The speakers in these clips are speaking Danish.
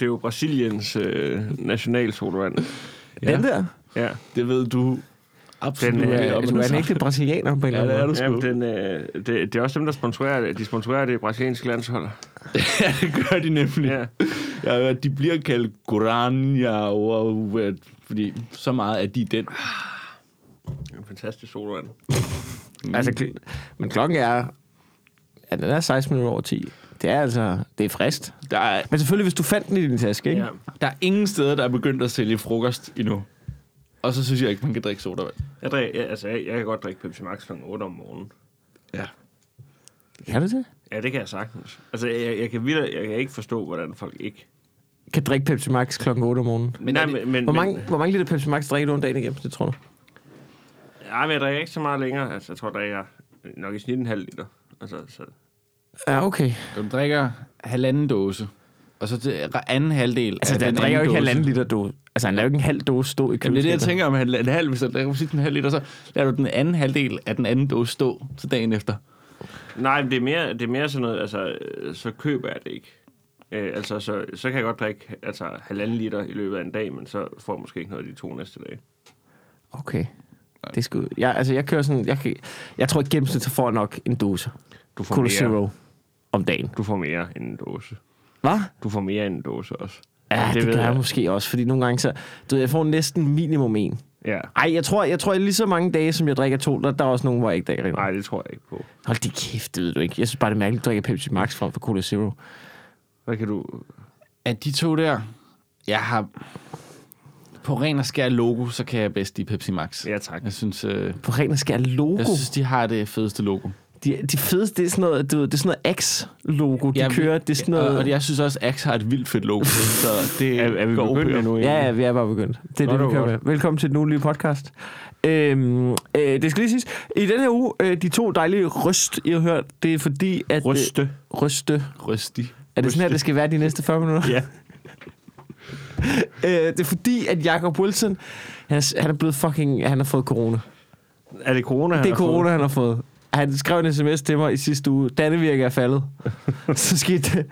det er jo Brasiliens øh, nationalsodavand. Ja. Den der? Ja. Det ved du absolut. Den, Du øh, er, om du en er en ægte brasilianer på en Ja, eller det er anden du Jamen, sgu. den, øh, det, det er også dem, der sponsorerer det. De sponsorerer det brasilianske landshold. Ja, det gør de nemlig. Ja. Hørt, de bliver kaldt Guarania, og, fordi så meget er de den. Det er en fantastisk sodavand. måde. Altså, men klokken er... Ja, den er 16 minutter over 10. Det er altså... Det er frist. Der er, Men selvfølgelig, hvis du fandt den i din taske, ikke? Ja. der er ingen steder, der er begyndt at sælge frokost endnu. Og så synes jeg ikke, man kan drikke sodavand. Jeg, drikker, jeg, altså, jeg, jeg kan godt drikke Pepsi Max kl. 8 om morgenen. Ja. Kan du det? Ja, det kan jeg sagtens. Altså, jeg, jeg, kan, vildt, jeg kan ikke forstå, hvordan folk ikke... Kan drikke Pepsi Max klokken 8 om morgenen. Men, Nej, men, men, Hvor mange, hvor mange liter Pepsi Max drikker du om dagen igennem, det tror du? Ja, men jeg drikker ikke så meget længere. Altså, jeg tror, der er nok i snit en halv liter. Altså, så, Ja, okay. Du drikker halvanden dåse, og så til anden halvdel Altså, af den den drikker jo ikke dåse. halvanden liter dåse. Altså, han lader jo ikke en halv dåse stå i Jamen, det er det, jeg køleskabet. tænker om en, en halv. Hvis jeg drikker præcis en halv liter, så lader du den anden halvdel af den anden dåse stå til dagen efter. Nej, men det er mere, det er mere sådan noget, altså, så køber jeg det ikke. Øh, altså, så, så kan jeg godt drikke altså, halvanden liter i løbet af en dag, men så får jeg måske ikke noget de to næste dage. Okay. Det er sgu... Jeg, altså, jeg kører sådan... Jeg, kan, jeg tror, at gennemsnit så får jeg nok en dåse. Du får, Cola mere, Zero om dagen. du får mere end en dåse. Hvad? Du får mere end en dåse også. Ja, det, det ved gør jeg jeg. måske også, fordi nogle gange så... Du ved, jeg får næsten minimum en. Ja. Ej, jeg tror, jeg tror lige så mange dage, som jeg drikker to, der, der er også nogle, hvor jeg ikke drikker Nej, det tror jeg ikke på. Hold det kæft, det ved du ikke. Jeg synes bare, det er mærkeligt, at drikke Pepsi Max frem for Cola Zero. Hvad kan du... Af de to der, jeg har... På ren og skær logo, så kan jeg bedst lide Pepsi Max. Ja, tak. Jeg synes, øh, På ren og skær logo. jeg synes, de har det fedeste logo. De, de fedeste, det er sådan noget, du ved, det er sådan noget X-logo, de Ja, kører. Det er sådan Og, noget... og jeg synes også, at Axe har et vildt fedt logo. så det Er, er vi går begyndt nu? Ja, ja, vi er bare begyndt. Det er Nå, det, vi kører med. Velkommen til den ugenlige podcast. Øhm, øh, det skal lige siges, i den her uge, øh, de to dejlige røst, I har hørt, det er fordi, at... Ryste. Øh, ryste. Rystig. Er det sådan her, det skal være de næste 40 minutter? Ja. Øh, det er fordi, at Jacob Wilson, han er, han er blevet fucking... Han har fået corona. Er det corona, han Det er har fået? corona, han har fået. Han skrev en sms til mig i sidste uge. Dannevirke er faldet. så skete det.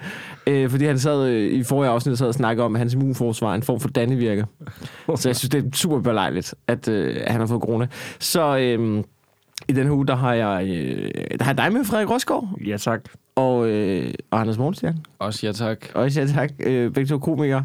Øh, fordi han sad øh, i forrige afsnit sad og snakkede om, at hans immunforsvar er en form for Dannevirke. så jeg synes, det er super belejligt, at øh, han har fået corona. Så øh, i den her uge, der har jeg, øh, der har jeg dig med, Frederik Rosgaard, Ja, tak. og, øh, og Anders Morgenstjern. Også ja tak. Også ja, tak. Øh, begge to komikere.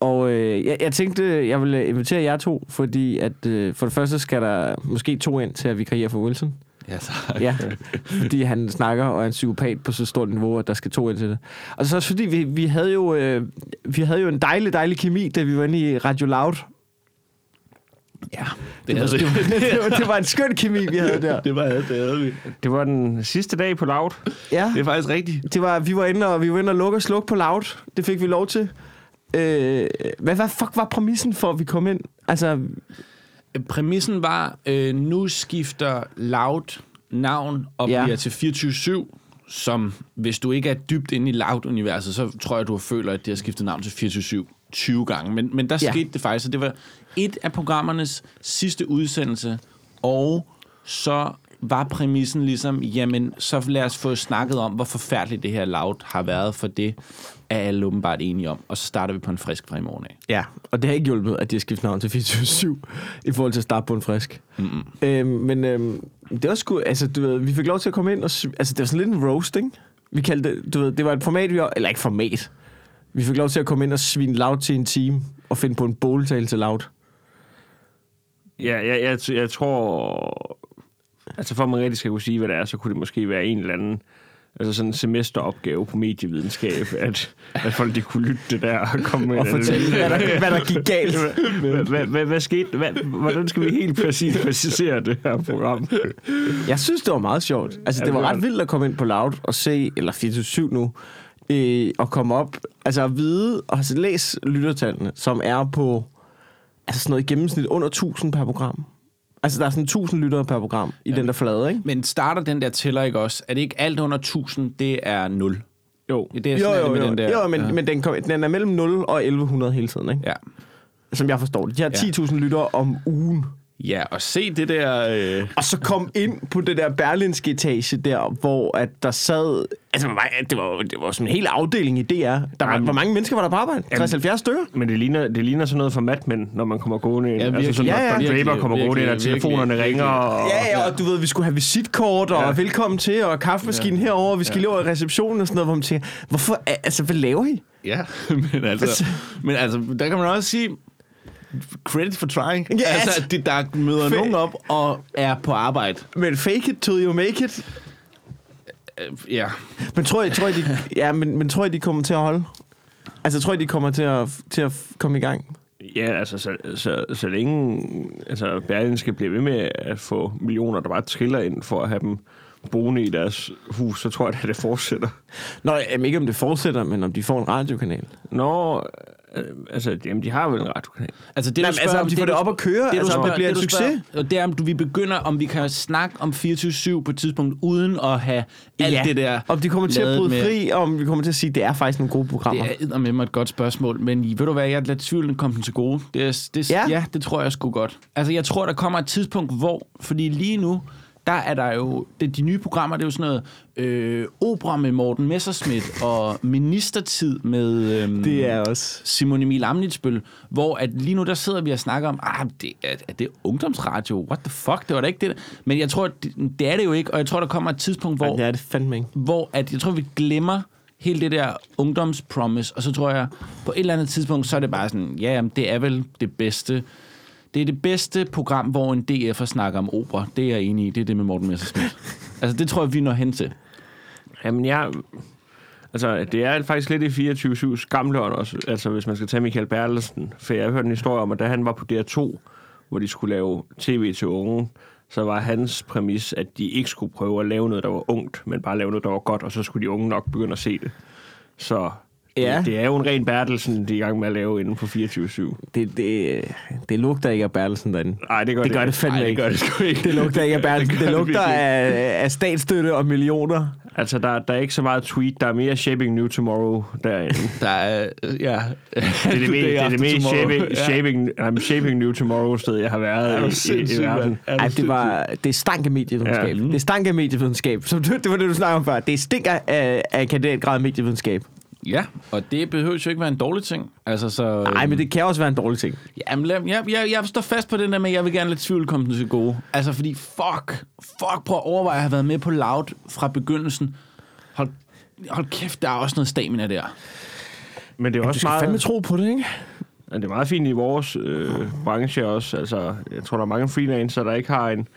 Og øh, jeg, jeg tænkte, jeg ville invitere jer to, fordi at øh, for det første skal der måske to ind til at vikariere for Wilson. Ja tak. Ja, fordi han snakker og er en psykopat på så stort niveau, at der skal to ind til det. Og så også fordi vi, vi, havde jo, øh, vi havde jo en dejlig, dejlig kemi, da vi var inde i Radio Loud. Ja, det det, det. det, var, det var en skøn kemi, vi havde der. Det var det, havde vi. Det var den sidste dag på Loud. Ja, Det er faktisk rigtigt. det var, vi var inde og, vi var inde og lukke og slukke på Loud. Det fik vi lov til. Øh, hvad, hvad fuck var præmissen for, at vi kom ind? Altså, Præmissen var, øh, nu skifter Loud navn og Ja. bliver til 24-7, som hvis du ikke er dybt inde i Loud-universet, så tror jeg, du føler, at det har skiftet navn til 24-7 20 gange. Men, men der ja. skete det faktisk, og det var et af programmernes sidste udsendelse, og så var præmissen ligesom, jamen, så lad os få snakket om, hvor forfærdeligt det her Loud har været, for det er alle åbenbart enige om. Og så starter vi på en frisk fra i morgen af. Ja, og det har ikke hjulpet, at de har skiftet navn til 24 i forhold til at starte på en frisk. Mm-mm. Øhm, men øhm, det var sgu, altså du ved, vi fik lov til at komme ind og, altså det var sådan lidt en roasting. Vi kaldte det, du ved, det var et format, vi var, eller ikke format. Vi fik lov til at komme ind og svine Loud til en time og finde på en båltale til Loud. Ja, jeg, jeg, jeg tror... Altså for at man rigtig skal kunne sige, hvad det er, så kunne det måske være en eller anden altså sådan en semesteropgave på medievidenskab, at, at folk de kunne lytte det der og komme med Og fortælle, hvad der, hvad der gik galt. Hvad, hvad, skete? Hvad, hvordan skal vi helt præcis præcisere det her program? Jeg synes, det var meget sjovt. Altså, det var det ret det. vildt at komme ind på Loud og se, eller 24 nu, øh, og komme op, altså at vide, og læse lyttertallene, som er på, altså sådan noget i gennemsnit under 1000 per program. Altså, der er sådan 1000 lyttere per program i den der flade, ikke? Men starter den der tæller ikke også? Er det ikke alt under 1000, det er 0? Jo, Det er Jo, sådan, det jo, med jo. den der. jo men, ja. men den, kom, den er mellem 0 og 1100 hele tiden, ikke? Ja. Som jeg forstår det. De har Ja. 10.000 lyttere om ugen. Ja, og se det der... Øh, Og så kom ind på det der berlinske etage der, hvor at der sad... Altså, det var, det var sådan en hel afdeling i DR. Der var, Jamen- hvor mange mennesker var der på arbejde? 60-70 stykker? Men det ligner, det ligner sådan noget for Mad Men, når man kommer gående ind. Ja, altså virkelig. sådan, Ja, ja. når Don Draper kommer gående ind, og telefonerne virkelig, ringer. Og, Ja, ja, og du ved, vi skulle have visitkort, og Ja. velkommen til, og kaffemaskinen ja. herover, vi skal ja. lige over i receptionen og sådan noget, hvor man tænker, hvorfor, altså, hvad laver I? ja, men altså, men altså, der kan man også sige, credit for trying. Ja, altså, at de, der møder Fe- nogen op og er på arbejde. Men fake it till you make it. Øh, ja. Men tror jeg, tror jeg, de, ja, men, men tror jeg, de kommer til at holde? Altså, tror jeg, de kommer til at, til at komme i gang? Ja, altså, så, så, så længe altså, Berlin skal blive ved med at få millioner, der bare triller ind for at have dem boende i deres hus, så tror jeg, at det fortsætter. Nå, jamen, ikke om det fortsætter, men om de får en radiokanal. Nå, altså, jamen, de har vel en radiokanal. Altså, det, Nej, du men spørger altså, om de får det op at køre, det, altså, om det bliver en succes. spørger, Det er, om du, vi begynder, om vi kan snakke om 24-7 på et tidspunkt, uden at have alt Ja. det der Om de kommer til at bryde med- fri, og om vi kommer til at sige, at det er faktisk nogle gode programmer. Det er med mig et godt spørgsmål, men ved du hvad, jeg lader tvivlen komme den til gode. Det er, det, Ja. ja. ja, det tror jeg sgu godt. Altså, jeg tror, der kommer et tidspunkt, hvor, fordi lige nu, der er der jo, det, de nye programmer, det er jo sådan noget øh, opera med Morten Messerschmidt og ministertid med øhm, Det er også... Simon Emil Amnitsbøl, hvor at lige nu der sidder vi og snakker om, ah, det, er, er det ungdomsradio? What the fuck? Det var da ikke det. Men jeg tror, det, det er det jo ikke, og jeg tror, der kommer et tidspunkt, hvor Hvor... Det er det fandme ikke. hvor at jeg tror, vi glemmer hele det der ungdomspromise, og så tror jeg, på et eller andet tidspunkt, så er det bare sådan, ja, jamen, det er vel det bedste. Det er det bedste program, hvor en DF'er snakker om opera. Det er jeg enig i. Det er det med Morten Messerschmidt. altså, det tror jeg, vi når hen til. Jamen, jeg... Altså, det er faktisk lidt i 24-7's gamle ånd også. Altså, hvis man skal tage Michael Bertelsen. For jeg har hørt en historie om, at da han var på DR2, hvor de skulle lave tv til unge, så var hans præmis, at de ikke skulle prøve at lave noget, der var ungt, men bare lave noget, der var godt, og så skulle de unge nok begynde at se det. Så Ja. det, det er jo en ren Bertelsen, de er i gang med at lave inden på 24-7. Det, det, det lugter ikke af Bertelsen derinde. Nej, det gør Det gør det fandme Ej, det ikke. gør det sgu ikke. Det lugter ikke af Bertelsen. Det det lugter virkelig af, af statsstøtte og millioner. Altså, der, der er ikke så meget tweet, der er mere Shaping New Tomorrow derinde. Der er, ja... Det er det, mest, det, er det mest shaping, shaping, um, shaping New Tomorrow sted, jeg har været i, i, i verden. Ej, det, var, det stank af medievidenskab. Ja. Ja. Det stank af medievidenskab. Som du, det var det, du snakkede om før. Det stinker af, af kandidatgrad af medievidenskab. Ja, og det behøver jo ikke være en dårlig ting. Altså, så... Nej, men det kan også være en dårlig ting. Jamen, lad, jeg, jeg, jeg står fast på den der med, at jeg vil gerne lade tvivl komme den til gode. Altså, fordi fuck, fuck, prøv at overveje at have været med på Loud fra begyndelsen. Hold, hold kæft, der er også noget stamina der. Men det er Du også skal fandme meget, tro på det, ikke? Ja, det er meget fint i vores øh, branche også. Altså, jeg tror, der er mange freelancer, der ikke har en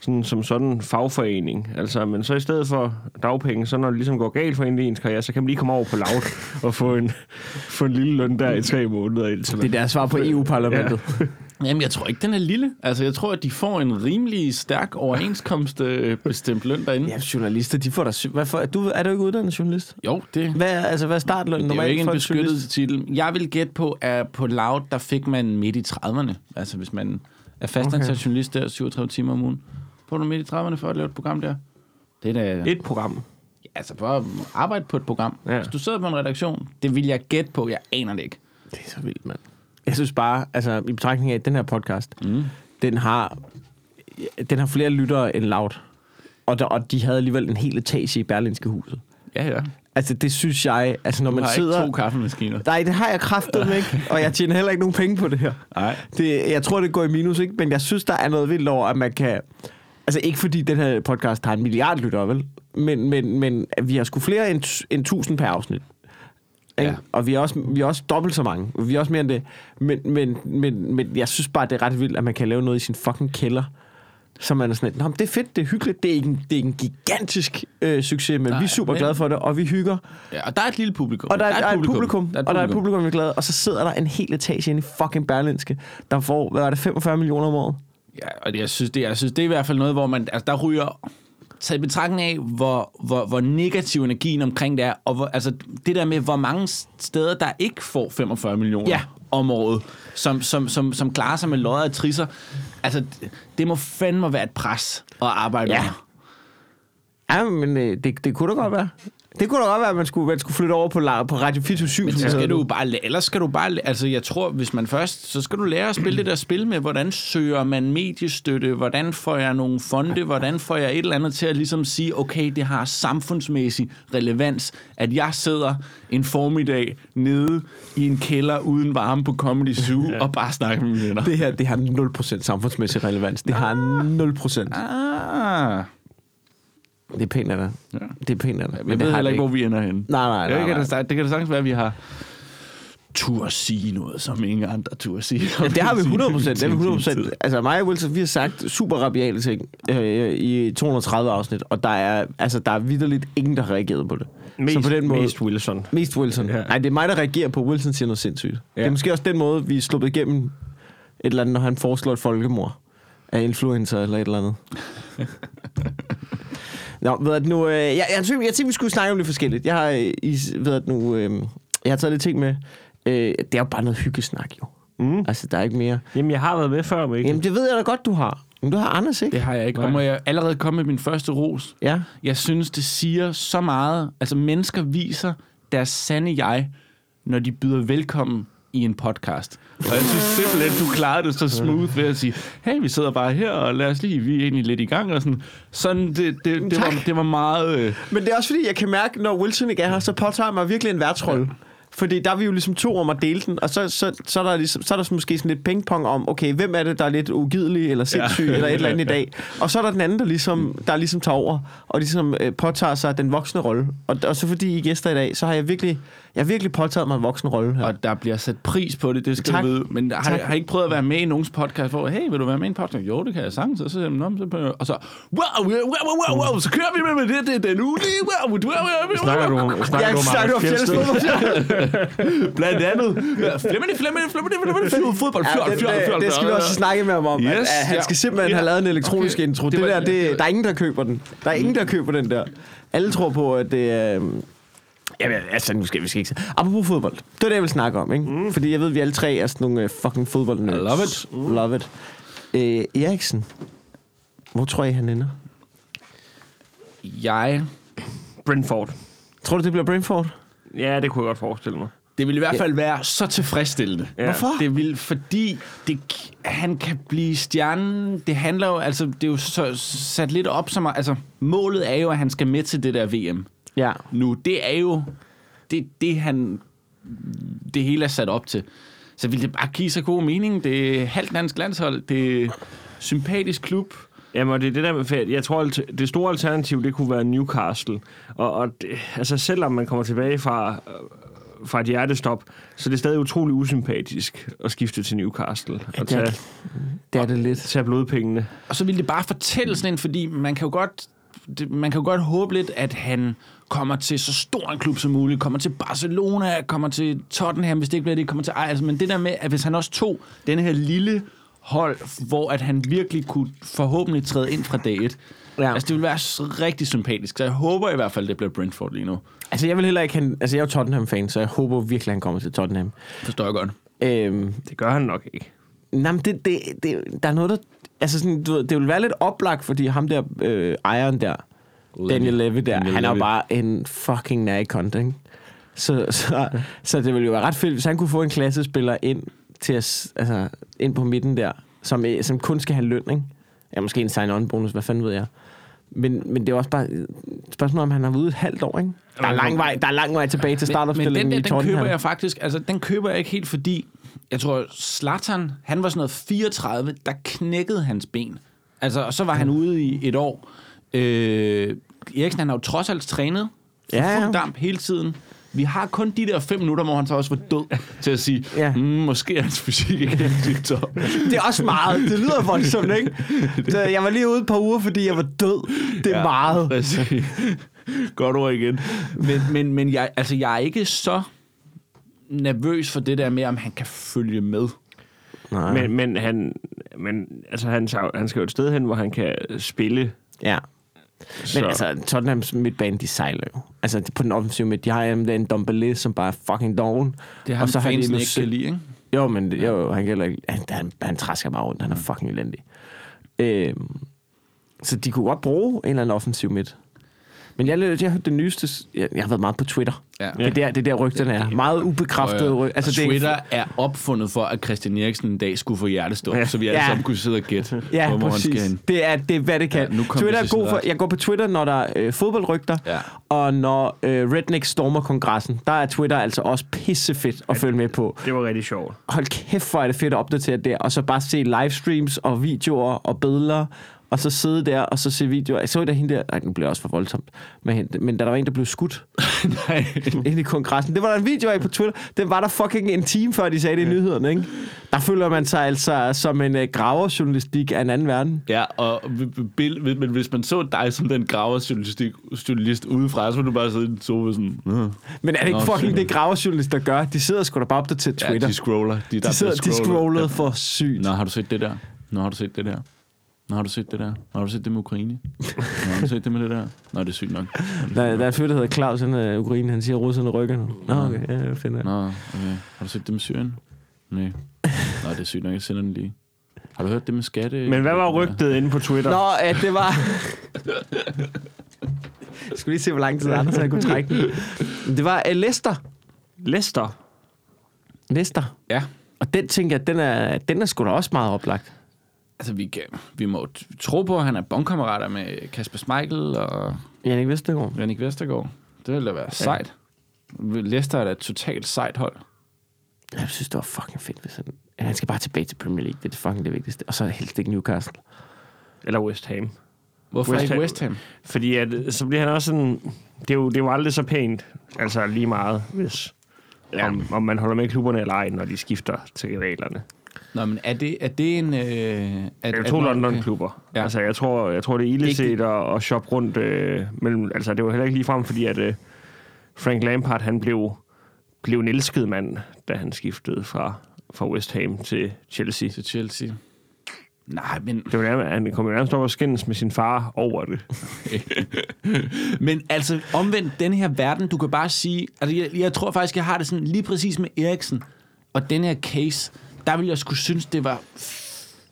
sådan, som sådan en fagforening. Altså, men så i stedet for dagpenge, så når det ligesom går galt for en i ens karriere, så kan man lige komme over på laut og få en, få en lille løn der i tre måneder. Indtil man, Det er deres svar på EU-parlamentet. Jamen, jeg tror ikke, den er lille. Altså, jeg tror, at de får en rimelig stærk overenskomst øh, bestemt løn derinde. Ja, journalister, de får da... sy- Hvad for, er, du, er du ikke uddannet journalist? Jo, det, Hvad, er- altså, hvad er startlønnen det er jo normalt ikke en beskyttet journalist? titel. Jeg vil gætte på, at på Loud, der fik man midt i 30'erne. Altså, hvis man er fastansat Okay. journalist der 37 timer om ugen. Får du midt i 30'erne for at lave et program der? Det er da... Et program. Altså, for at arbejde på et program. Ja. Ja. Hvis du sidder på en redaktion, det vil jeg gætte på. Jeg aner det ikke. Det er så vildt, mand. Jeg synes bare, altså i betragtning af, at den her podcast, Mm. den har, den har flere lyttere end Loud. Og, der, og de havde alligevel en hel etage i Berlinske huset. Ja, ja. Altså det synes jeg, altså når Du man har sidder... ikke to kaffemaskiner. Nej, det har jeg kraftet ikke, og jeg tjener heller ikke nogen penge på det her. Nej. Det, jeg tror, det går i minus, ikke? Men jeg synes, der er noget vildt over, at man kan... Altså ikke fordi den her podcast har en milliard lyttere, vel? Men, men, men vi har sgu flere end, end 1000 per afsnit. Ikke? Ja. Og vi er, også, vi er også dobbelt så mange. Vi er også mere end det. Men, men, men, men jeg synes bare, det er ret vildt, at man kan lave noget i sin fucking kælder. Så man er sådan Nå, det er fedt, det er hyggeligt. Det er ikke en, det er ikke en gigantisk øh, succes, men Nej, vi er super men- glade for det, og vi hygger. Ja, og der er et lille publikum. Og der, er, der er et publikum, Der er et og der er et publikum, vi er glade. Og så sidder der en hel etage inde i fucking Berlinske, der får, hvad er det, 45 millioner om året? Ja, og det, jeg, synes, det, jeg synes, det er i hvert fald noget, hvor man, altså, der ryger taget i betragtning af, hvor, hvor, hvor negativ energien omkring det er, og hvor, altså, det der med, hvor mange steder, der ikke får 45 millioner Ja. om året, som, som, som, som klarer sig med lodder og trisser, altså, det, det må fandme være et pres at arbejde Ja. under. Ja, men øh, det, det kunne da godt være. Det kunne da godt være, at man skulle, man skulle flytte over på, på Radio 24 Men så skal du jo bare, ellers skal du bare, altså jeg tror, hvis man først, så skal du lære at spille det der spil med, hvordan søger man mediestøtte, hvordan får jeg nogle fonde, hvordan får jeg et eller andet til at ligesom sige, okay, det har samfundsmæssig relevans, at jeg sidder en formiddag nede i en kælder uden varme på Comedy Zoo ja. og bare snakker med mine venner. Det her, det har 0% samfundsmæssig relevans. Det har 0%. Ah, Det er pænt af dig. Ja. Det er pænt af dig. men jeg ved heller ikke, hvor vi ender henne. Nej, nej, nej, det, kan nej. da, det kan da sagtens være, at vi har tur at sige noget, som ingen andre tur at sige. Ja, det har vi 100 procent. Det har vi 100 procent. Altså mig og Wilson, vi har sagt super rabiale ting øh, i 230 afsnit, og der er, altså, der er vidderligt ingen, der har reageret på det. Mest, Så på den måde, mest Wilson. Mest Wilson. Ja. Ja. Nej, det er mig, der reagerer på, at Wilson siger noget sindssygt. Ja. Det Ja. er måske også den måde, vi er sluppet igennem et eller andet, når han foreslår et folkemord af influencer eller et eller andet. Nå, ved du nu, øh, jeg, jeg, tænkte, jeg tænkte, vi skulle snakke om lidt forskelligt. Jeg har, øh, i, ved du nu, øh, jeg har taget lidt ting med. Øh, det er jo bare noget hyggesnak, jo. Mm. Altså, der er ikke mere. Jamen, jeg har været med før, Mikkel. Jamen, det ved jeg da godt, du har. Men du har Anders, ikke? Det har jeg ikke. Og må jeg allerede komme med min første ros? Ja. Jeg synes, det siger så meget. Altså, mennesker viser deres sande jeg, når de byder velkommen i en podcast. Og jeg synes simpelthen, du klarede det så smooth ved at sige, hey, vi sidder bare her, og lad os lige, vi er egentlig lidt i gang. Og sådan, sådan det, det, det, Tak. var, det var meget... Øh, Men det er også fordi, jeg kan mærke, når Wilson ikke er her, så påtager mig virkelig en værtsrolle. Fordi der er vi jo ligesom to om at dele den, og så, så, så, er, der ligesom, så er der måske sådan lidt pingpong om, okay, hvem er det, der er lidt ugidelig eller sindssyg ja. eller et eller andet i dag. Og så er der den anden, der ligesom, der ligesom tager over, og ligesom øh, påtager sig den voksne rolle. Og, og så fordi I er gæster i dag, så har jeg virkelig, jeg har virkelig påtaget mig en voksen rolle her. og der bliver sat pris på det, det skal Tak. du vide. Men har, Tak. har I ikke prøvet at være med i nogens podcast, hvor, hey, vil du være med i en podcast? Jo, det kan jeg sagtens. Og så, siger jeg, "Nå, men så, og så, wow, wow, wow, wow, wow, så kører vi med, med det, det er den uge, wow, wow, wow, wow, Snakker du, om- snakker jeg du om snakker om Fjeldsted? Blandt andet. Flemmende, flemmende, flemmende, flemmende, flemmende, fodbold, Ja, fjol, det, fjol, fjol. det, skal vi også snakke med ham om. Yes, Yes, at, at han skal simpelthen Ja. have lavet en elektronisk Okay. intro. Det der, det, der er ingen, der køber den. Der er ingen, der køber den der. Alle tror på, at det er... Jamen, altså, nu skal vi skal ikke. Apropos fodbold. Det er det, jeg vil snakke om, ikke? Mm. Fordi jeg ved, at vi alle tre er sådan nogle uh, fucking fodbold I love it. Mm. Love it. Øh, Eriksen. Hvor tror I, han ender? Jeg, Brentford. Tror du, det bliver Brentford? Ja, det kunne jeg godt forestille mig. det vil i hvert fald være så tilfredsstillende. Ja. Hvorfor? Det vil, fordi det, han kan blive stjernen. Det handler jo, altså, det er jo så, sat lidt op som, altså, målet er jo, at han skal med til det der VM. Ja. nu, det er jo det, det han det hele er sat op til. Så vil det bare give sig god mening. Det er halvt dansk landshold, det er sympatisk klub. Jamen, og det er det der med, fedt. jeg tror, det store alternativ, det kunne være Newcastle. Og, og det, altså, selvom man kommer tilbage fra, øh, fra et hjertestop, så er det stadig utrolig usympatisk at skifte til Newcastle og det er tage, det. Det er det lidt. tage blodpengene. Og så vil det bare fortælle sådan en, fordi man kan jo godt det, man kan jo godt håbe lidt, at han kommer til så stor en klub som muligt, kommer til Barcelona, kommer til Tottenham, hvis det ikke bliver det, kommer til Ajax. Men det der med, at hvis han også tog denne her lille hold, hvor at han virkelig kunne forhåbentlig træde ind fra dag et. Ja. Altså, det vil være så rigtig sympatisk. Så jeg håber i hvert fald, det bliver Brentford lige nu. Altså, jeg vil heller ikke... Han, altså, jeg er jo Tottenham-fan, så jeg håber virkelig, han kommer til Tottenham. Forstår jeg godt. Øhm, Det gør han nok ikke. Nej, men det, det, det, der er noget, der... Altså sådan, du, ved, det vil være lidt oplagt, fordi ham der, øh, ejeren der, Daniel Levy der, Daniel han er jo Levy. bare en fucking nærkont, ikke? Så, så, så det ville jo være ret fedt, hvis han kunne få en klassespiller ind, til at, altså, ind på midten der, som, øh, som kun skal have løn, ikke? Ja, måske en sign-on-bonus, hvad fanden ved jeg. Men, men det er også bare et spørgsmål, om han har været ude et halvt år, ikke? Der er lang vej, der er lang vej tilbage til Men startopstillingen den, der, i den Tottenham. køber jeg faktisk, altså den køber jeg ikke helt, fordi jeg tror, Zlatan, han var sådan noget 34, der knækkede hans ben. Altså, og så var han ude i et år. Øh, Eriksen, han har jo trods alt trænet for Ja, ja. fuld damp hele tiden. Vi har kun de der fem minutter, hvor han så også var død til at sige, ja. mm, måske er hans fysik ikke helt top. Det er også meget. Det lyder voldsomt, ikke? Så jeg var lige ude et par uger, fordi jeg var død. Det er ja. meget. Præcis. Godt ord igen. Men, men, men jeg, altså, jeg er ikke så nervøs for det der med, om han kan følge med. Nej. Men, men, han, men altså, han, han skal jo et sted hen, hvor han kan spille. Ja. Så, Men altså, Tottenhams midtbane, de sejler jo. Altså, på den offensive midt, de har jamen, en Dombele, som bare er fucking doven. Det har Og så han har de ikke kan lide, ikke? Jo, men det, jo, han, kan ikke, han, han, han træsker bare rundt. Han er fucking elendig. Øhm, så de kunne godt bruge en eller anden offensiv midt. Men jeg, jeg, jeg hørte det nyeste... Jeg, jeg har været meget på Twitter. Ja. Det er der, det er der rygterne er. Meget ubekræftede ryg. Altså, Twitter er opfundet for, at Christian Eriksen en dag skulle få hjertestop, ja. så vi alle Ja. sammen kunne sidde og gætte, Ja, hvor han skal præcis. hen. Det er, det er, hvad det kan. Ja, Twitter er god for... Jeg går på Twitter, når der er øh, fodboldrygter, Ja. og når øh, Redneck stormer kongressen. Der er Twitter altså også pissefedt at følge med på. Det var rigtig sjovt. Hold kæft, hvor er det fedt at opdatere der, og så bare se livestreams og videoer og billeder, og så sidde der og så se videoer. Jeg så der hende der, nej, nu bliver også for voldsomt, men, hende- men da der var en, der blev skudt Nej. inde i kongressen, det var der en video af på Twitter, den var der fucking en time før, de sagde det i nyhederne, ikke? Der føler man sig altså som en uh, graverjournalistik af en anden verden. Ja, og men hvis man så dig som den graverjournalistik journalist udefra, så ville du bare sidde i en sofa sådan... "Nå." Men er det ikke Nå, fucking det graverjournalister gør? De sidder sgu da bare opdateret Ja, Twitter. de scroller. De, der de sidder, de scrollede for sygt. Nå, har du set det der? Nå, har du set det der? Nå, har du set det der? Nå, har du set det med Ukraine? Nå, har du set det med det der? Nå, det er sygt nok. Der, der er en fyr, der hedder Claus, han er Ukraine, han siger, at russerne rykker nu. Nå, okay, ja, det finder jeg. Nå, okay. Har du set det med Syrien? Nej. Nå, det er sygt nok, jeg sender den lige. Har du hørt det med skatte? Men hvad var rygtet inde på Twitter? Nå, at det var... jeg skulle lige se, hvor lang tid Anders havde kunne trække den. Det var uh, Lester. Leicester. Lester. Ja. Og den tænker jeg, den er, den er sgu da også meget oplagt. Altså, vi, kan, vi må tro på, at han er bondkammerater med Kasper Schmeichel og Jannik Vestergaard. Jannik Vestergaard. Det ville da være sejt. Leicester er da et totalt sejt hold. Jeg synes, det var fucking fedt. Hvis han, ja, han skal bare tilbage til Premier League. Det er det fucking det vigtigste. Og så helst ikke Newcastle. Eller West Ham. Hvorfor West ikke Ham. West Ham? Fordi at, så bliver han også sådan... Det er, jo, det er jo aldrig så pænt. Altså lige meget, hvis... Ja. Om, om man holder med i klubberne eller ej, når de skifter til rivalerne. Nå, men er det, er det en... Øh, Det er to. London-klubber. Ja. Altså, jeg tror, jeg tror det er ildeset at, at shoppe rundt øh, mellem... Altså, det var heller ikke lige frem, fordi at øh, Frank Lampard, han blev, blev en elsket mand, da han skiftede fra, fra West Ham til Chelsea. Til Chelsea. Nej, men, Det var nærmest, han kom jo nærmest over at skændes med sin far over det. men altså omvendt, den her verden, du kan bare sige... Altså, jeg, jeg tror faktisk, jeg har det sådan lige præcis med Eriksen og den her case. Der ville jeg skulle synes, det var...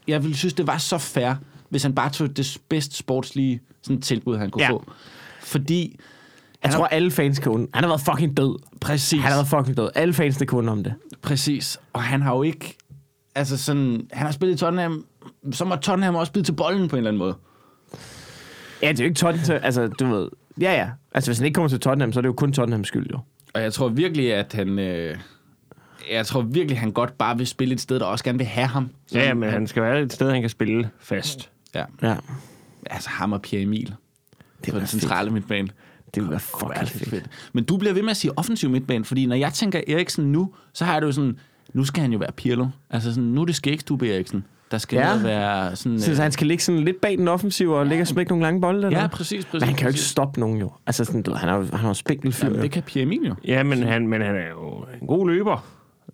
Jeg ville synes, det var så fair, hvis han bare tog det bedste sportslige sådan, tilbud, han kunne Ja. få. Fordi... Jeg tror, alle fans kan. Han har været fucking død. Præcis. Han har været fucking død. Alle fans, der kunne om det. Præcis. Og han har jo ikke... Altså sådan... Han har spillet i Tottenham... Så må Tottenham også bide til bolden på en eller anden måde. Ja, det er jo ikke Tottenham. Altså, du ved... Ja, ja. Altså, hvis han ikke kommer til Tottenham, så er det jo kun Tottenhams skyld, jo. Og jeg tror virkelig, at han... Øh, jeg tror virkelig, han godt bare vil spille et sted, der også gerne vil have ham. Ja, ja, men han skal være et sted, han kan spille fast. Ja. Ja. Altså ham og Pierre Emil. Det var den centrale midtbane. Det ville være være fucking lidt fedt. fedt. Men du bliver ved med at sige offensiv midtbane, fordi når jeg tænker Eriksen nu, så har jeg det jo sådan, nu skal han jo være Pirlo. Altså sådan, nu er det skægstube Eriksen. Der skal Ja. ja. være sådan... Så han skal ligge sådan lidt bag den offensive og ligge og smække nogle lange bolde? Eller? ja, præcis, præcis. Men han kan jo ikke stoppe nogen, jo. Altså, sådan, han har jo han har jo spinkel fyr. Jamen, det kan Pierre Emil jo. Ja, men han, men han er jo en god løber.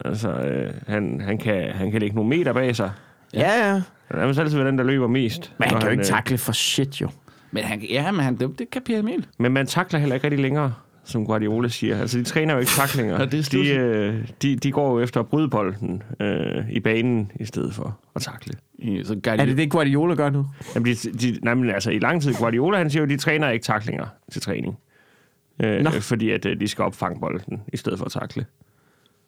Altså, øh, han, han, kan, han kan lægge nogle meter bag sig. Ja, ja. Han er altid den, der løber mest. Men han kan jo ikke øh, takle for shit, jo. Men han, ja, men han, det, det kan Pierre Emil. Men man takler heller ikke rigtig længere, som Guardiola siger. Altså, de træner jo ikke taklinger. Ja, det er de, øh, de, de går jo efter at bryde bolden øh, i banen, i stedet for at takle. I- Så Er det det, Guardiola gør nu? Jamen, de, de, nej, men altså, i lang tid, Guardiola, han siger jo, de træner ikke taklinger til træning. Øh, Nå. fordi at øh, de skal opfange bolden, i stedet for at takle.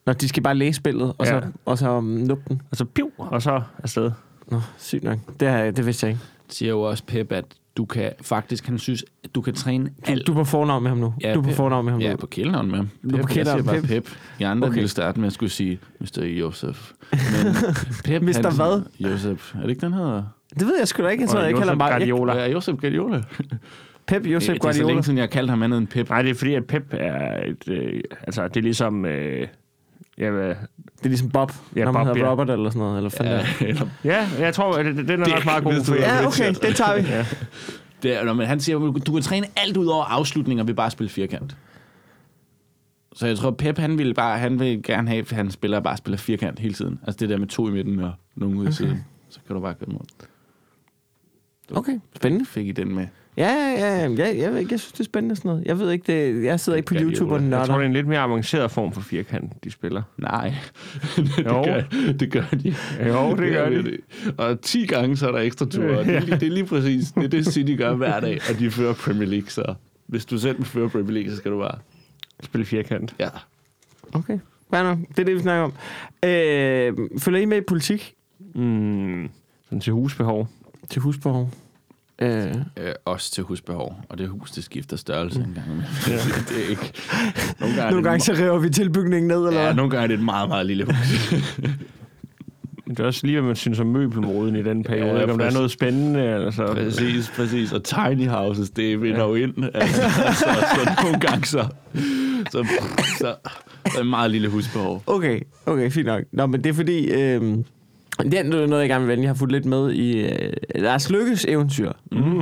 Når de skal bare læse spillet, og så, Ja. og så um, nuppe den. Og så piv, og så afsted. Nå, sygt nok. Det, har, jeg- det vidste jeg ikke. siger jo også Pep, at du kan faktisk, han synes, at du kan træne alt. Du er på fornavn med ham nu. Ja, du er på fornavn med ham Ja, nu. på kælenavn med ham. Du er på jeg kælenavn bare Pep. Pep. I andre Okay. ville starte med at skulle sige Mr. Josef. Men Pep, Mr. han- hvad? Josef. Er det ikke, den hedder? Det ved jeg sgu da ikke. Jeg tror, jeg kalder ham Josep bare... Jeg, Guardiola. Ja, Josef Guardiola. Pep Josep det, det er så Guardiola. længe siden, jeg har kaldt ham andet end Pep. Nej, det er fordi, at Pep er et... Øh, altså, det er ligesom... Øh, ja, Det er ligesom Bob, Ja, når man Bob, hedder ja. Robert eller sådan noget. Eller Ja, eller, ja, jeg tror, at det- den er Det er også meget god. For, ja, okay, den tager vi. ja. det er, når man, han siger, du kan træne alt ud over afslutninger ved bare at spille firkant. Så jeg tror, Pep, han vil, bare, han vil gerne have, at han spiller bare spiller firkant hele tiden. Altså det der med to i midten og nogen ude i siden. Så kan du bare gøre mod. Okay, spændende. Fik I den med. Ja, ja, ja. Jeg, jeg, jeg, jeg synes, det er spændende sådan noget. Jeg ved ikke, det, jeg sidder ikke på. YouTube og Jeg tror, det nørder. er en lidt mere avanceret form for firkant, de spiller. Nej, det, Jo. gør, det gør de. Jo, det gør de. de. Og 10 gange så er der ekstra ture. Det, er lige- det er lige præcis det, er det City gør hver dag, og de fører Premier League, så Hvis du selv vil føre Premier League, så skal du bare... Spille firkant. Ja. Okay. Fair nok. Det er det, vi snakker om. Øh, følger I med i politik Mm, sådan til husbehov. til husbehov? Øh, Øh, også til husbehov. Og det hus, det skifter størrelse en gang imellem. Ja. det er ikke... Nogle gange, nogle gange det, så river vi tilbygningen ned, eller Ja, nogle gange er det et meget, meget lille hus. Det er også lige, hvad man synes om møbelmoden i den periode. Ja, Ja, ikke, om der er noget spændende. Altså. præcis, præcis. Og tiny houses, det vinder jo ind. Altså, så, så nogle gange så... Så, så, så er det et meget lille husbehov. Okay, okay, fint nok. Nå, men det er fordi... Øh, det er noget, jeg gerne vil vende. Jeg har fulgt lidt med i øh, Lars Lykkes eventyr. Mm.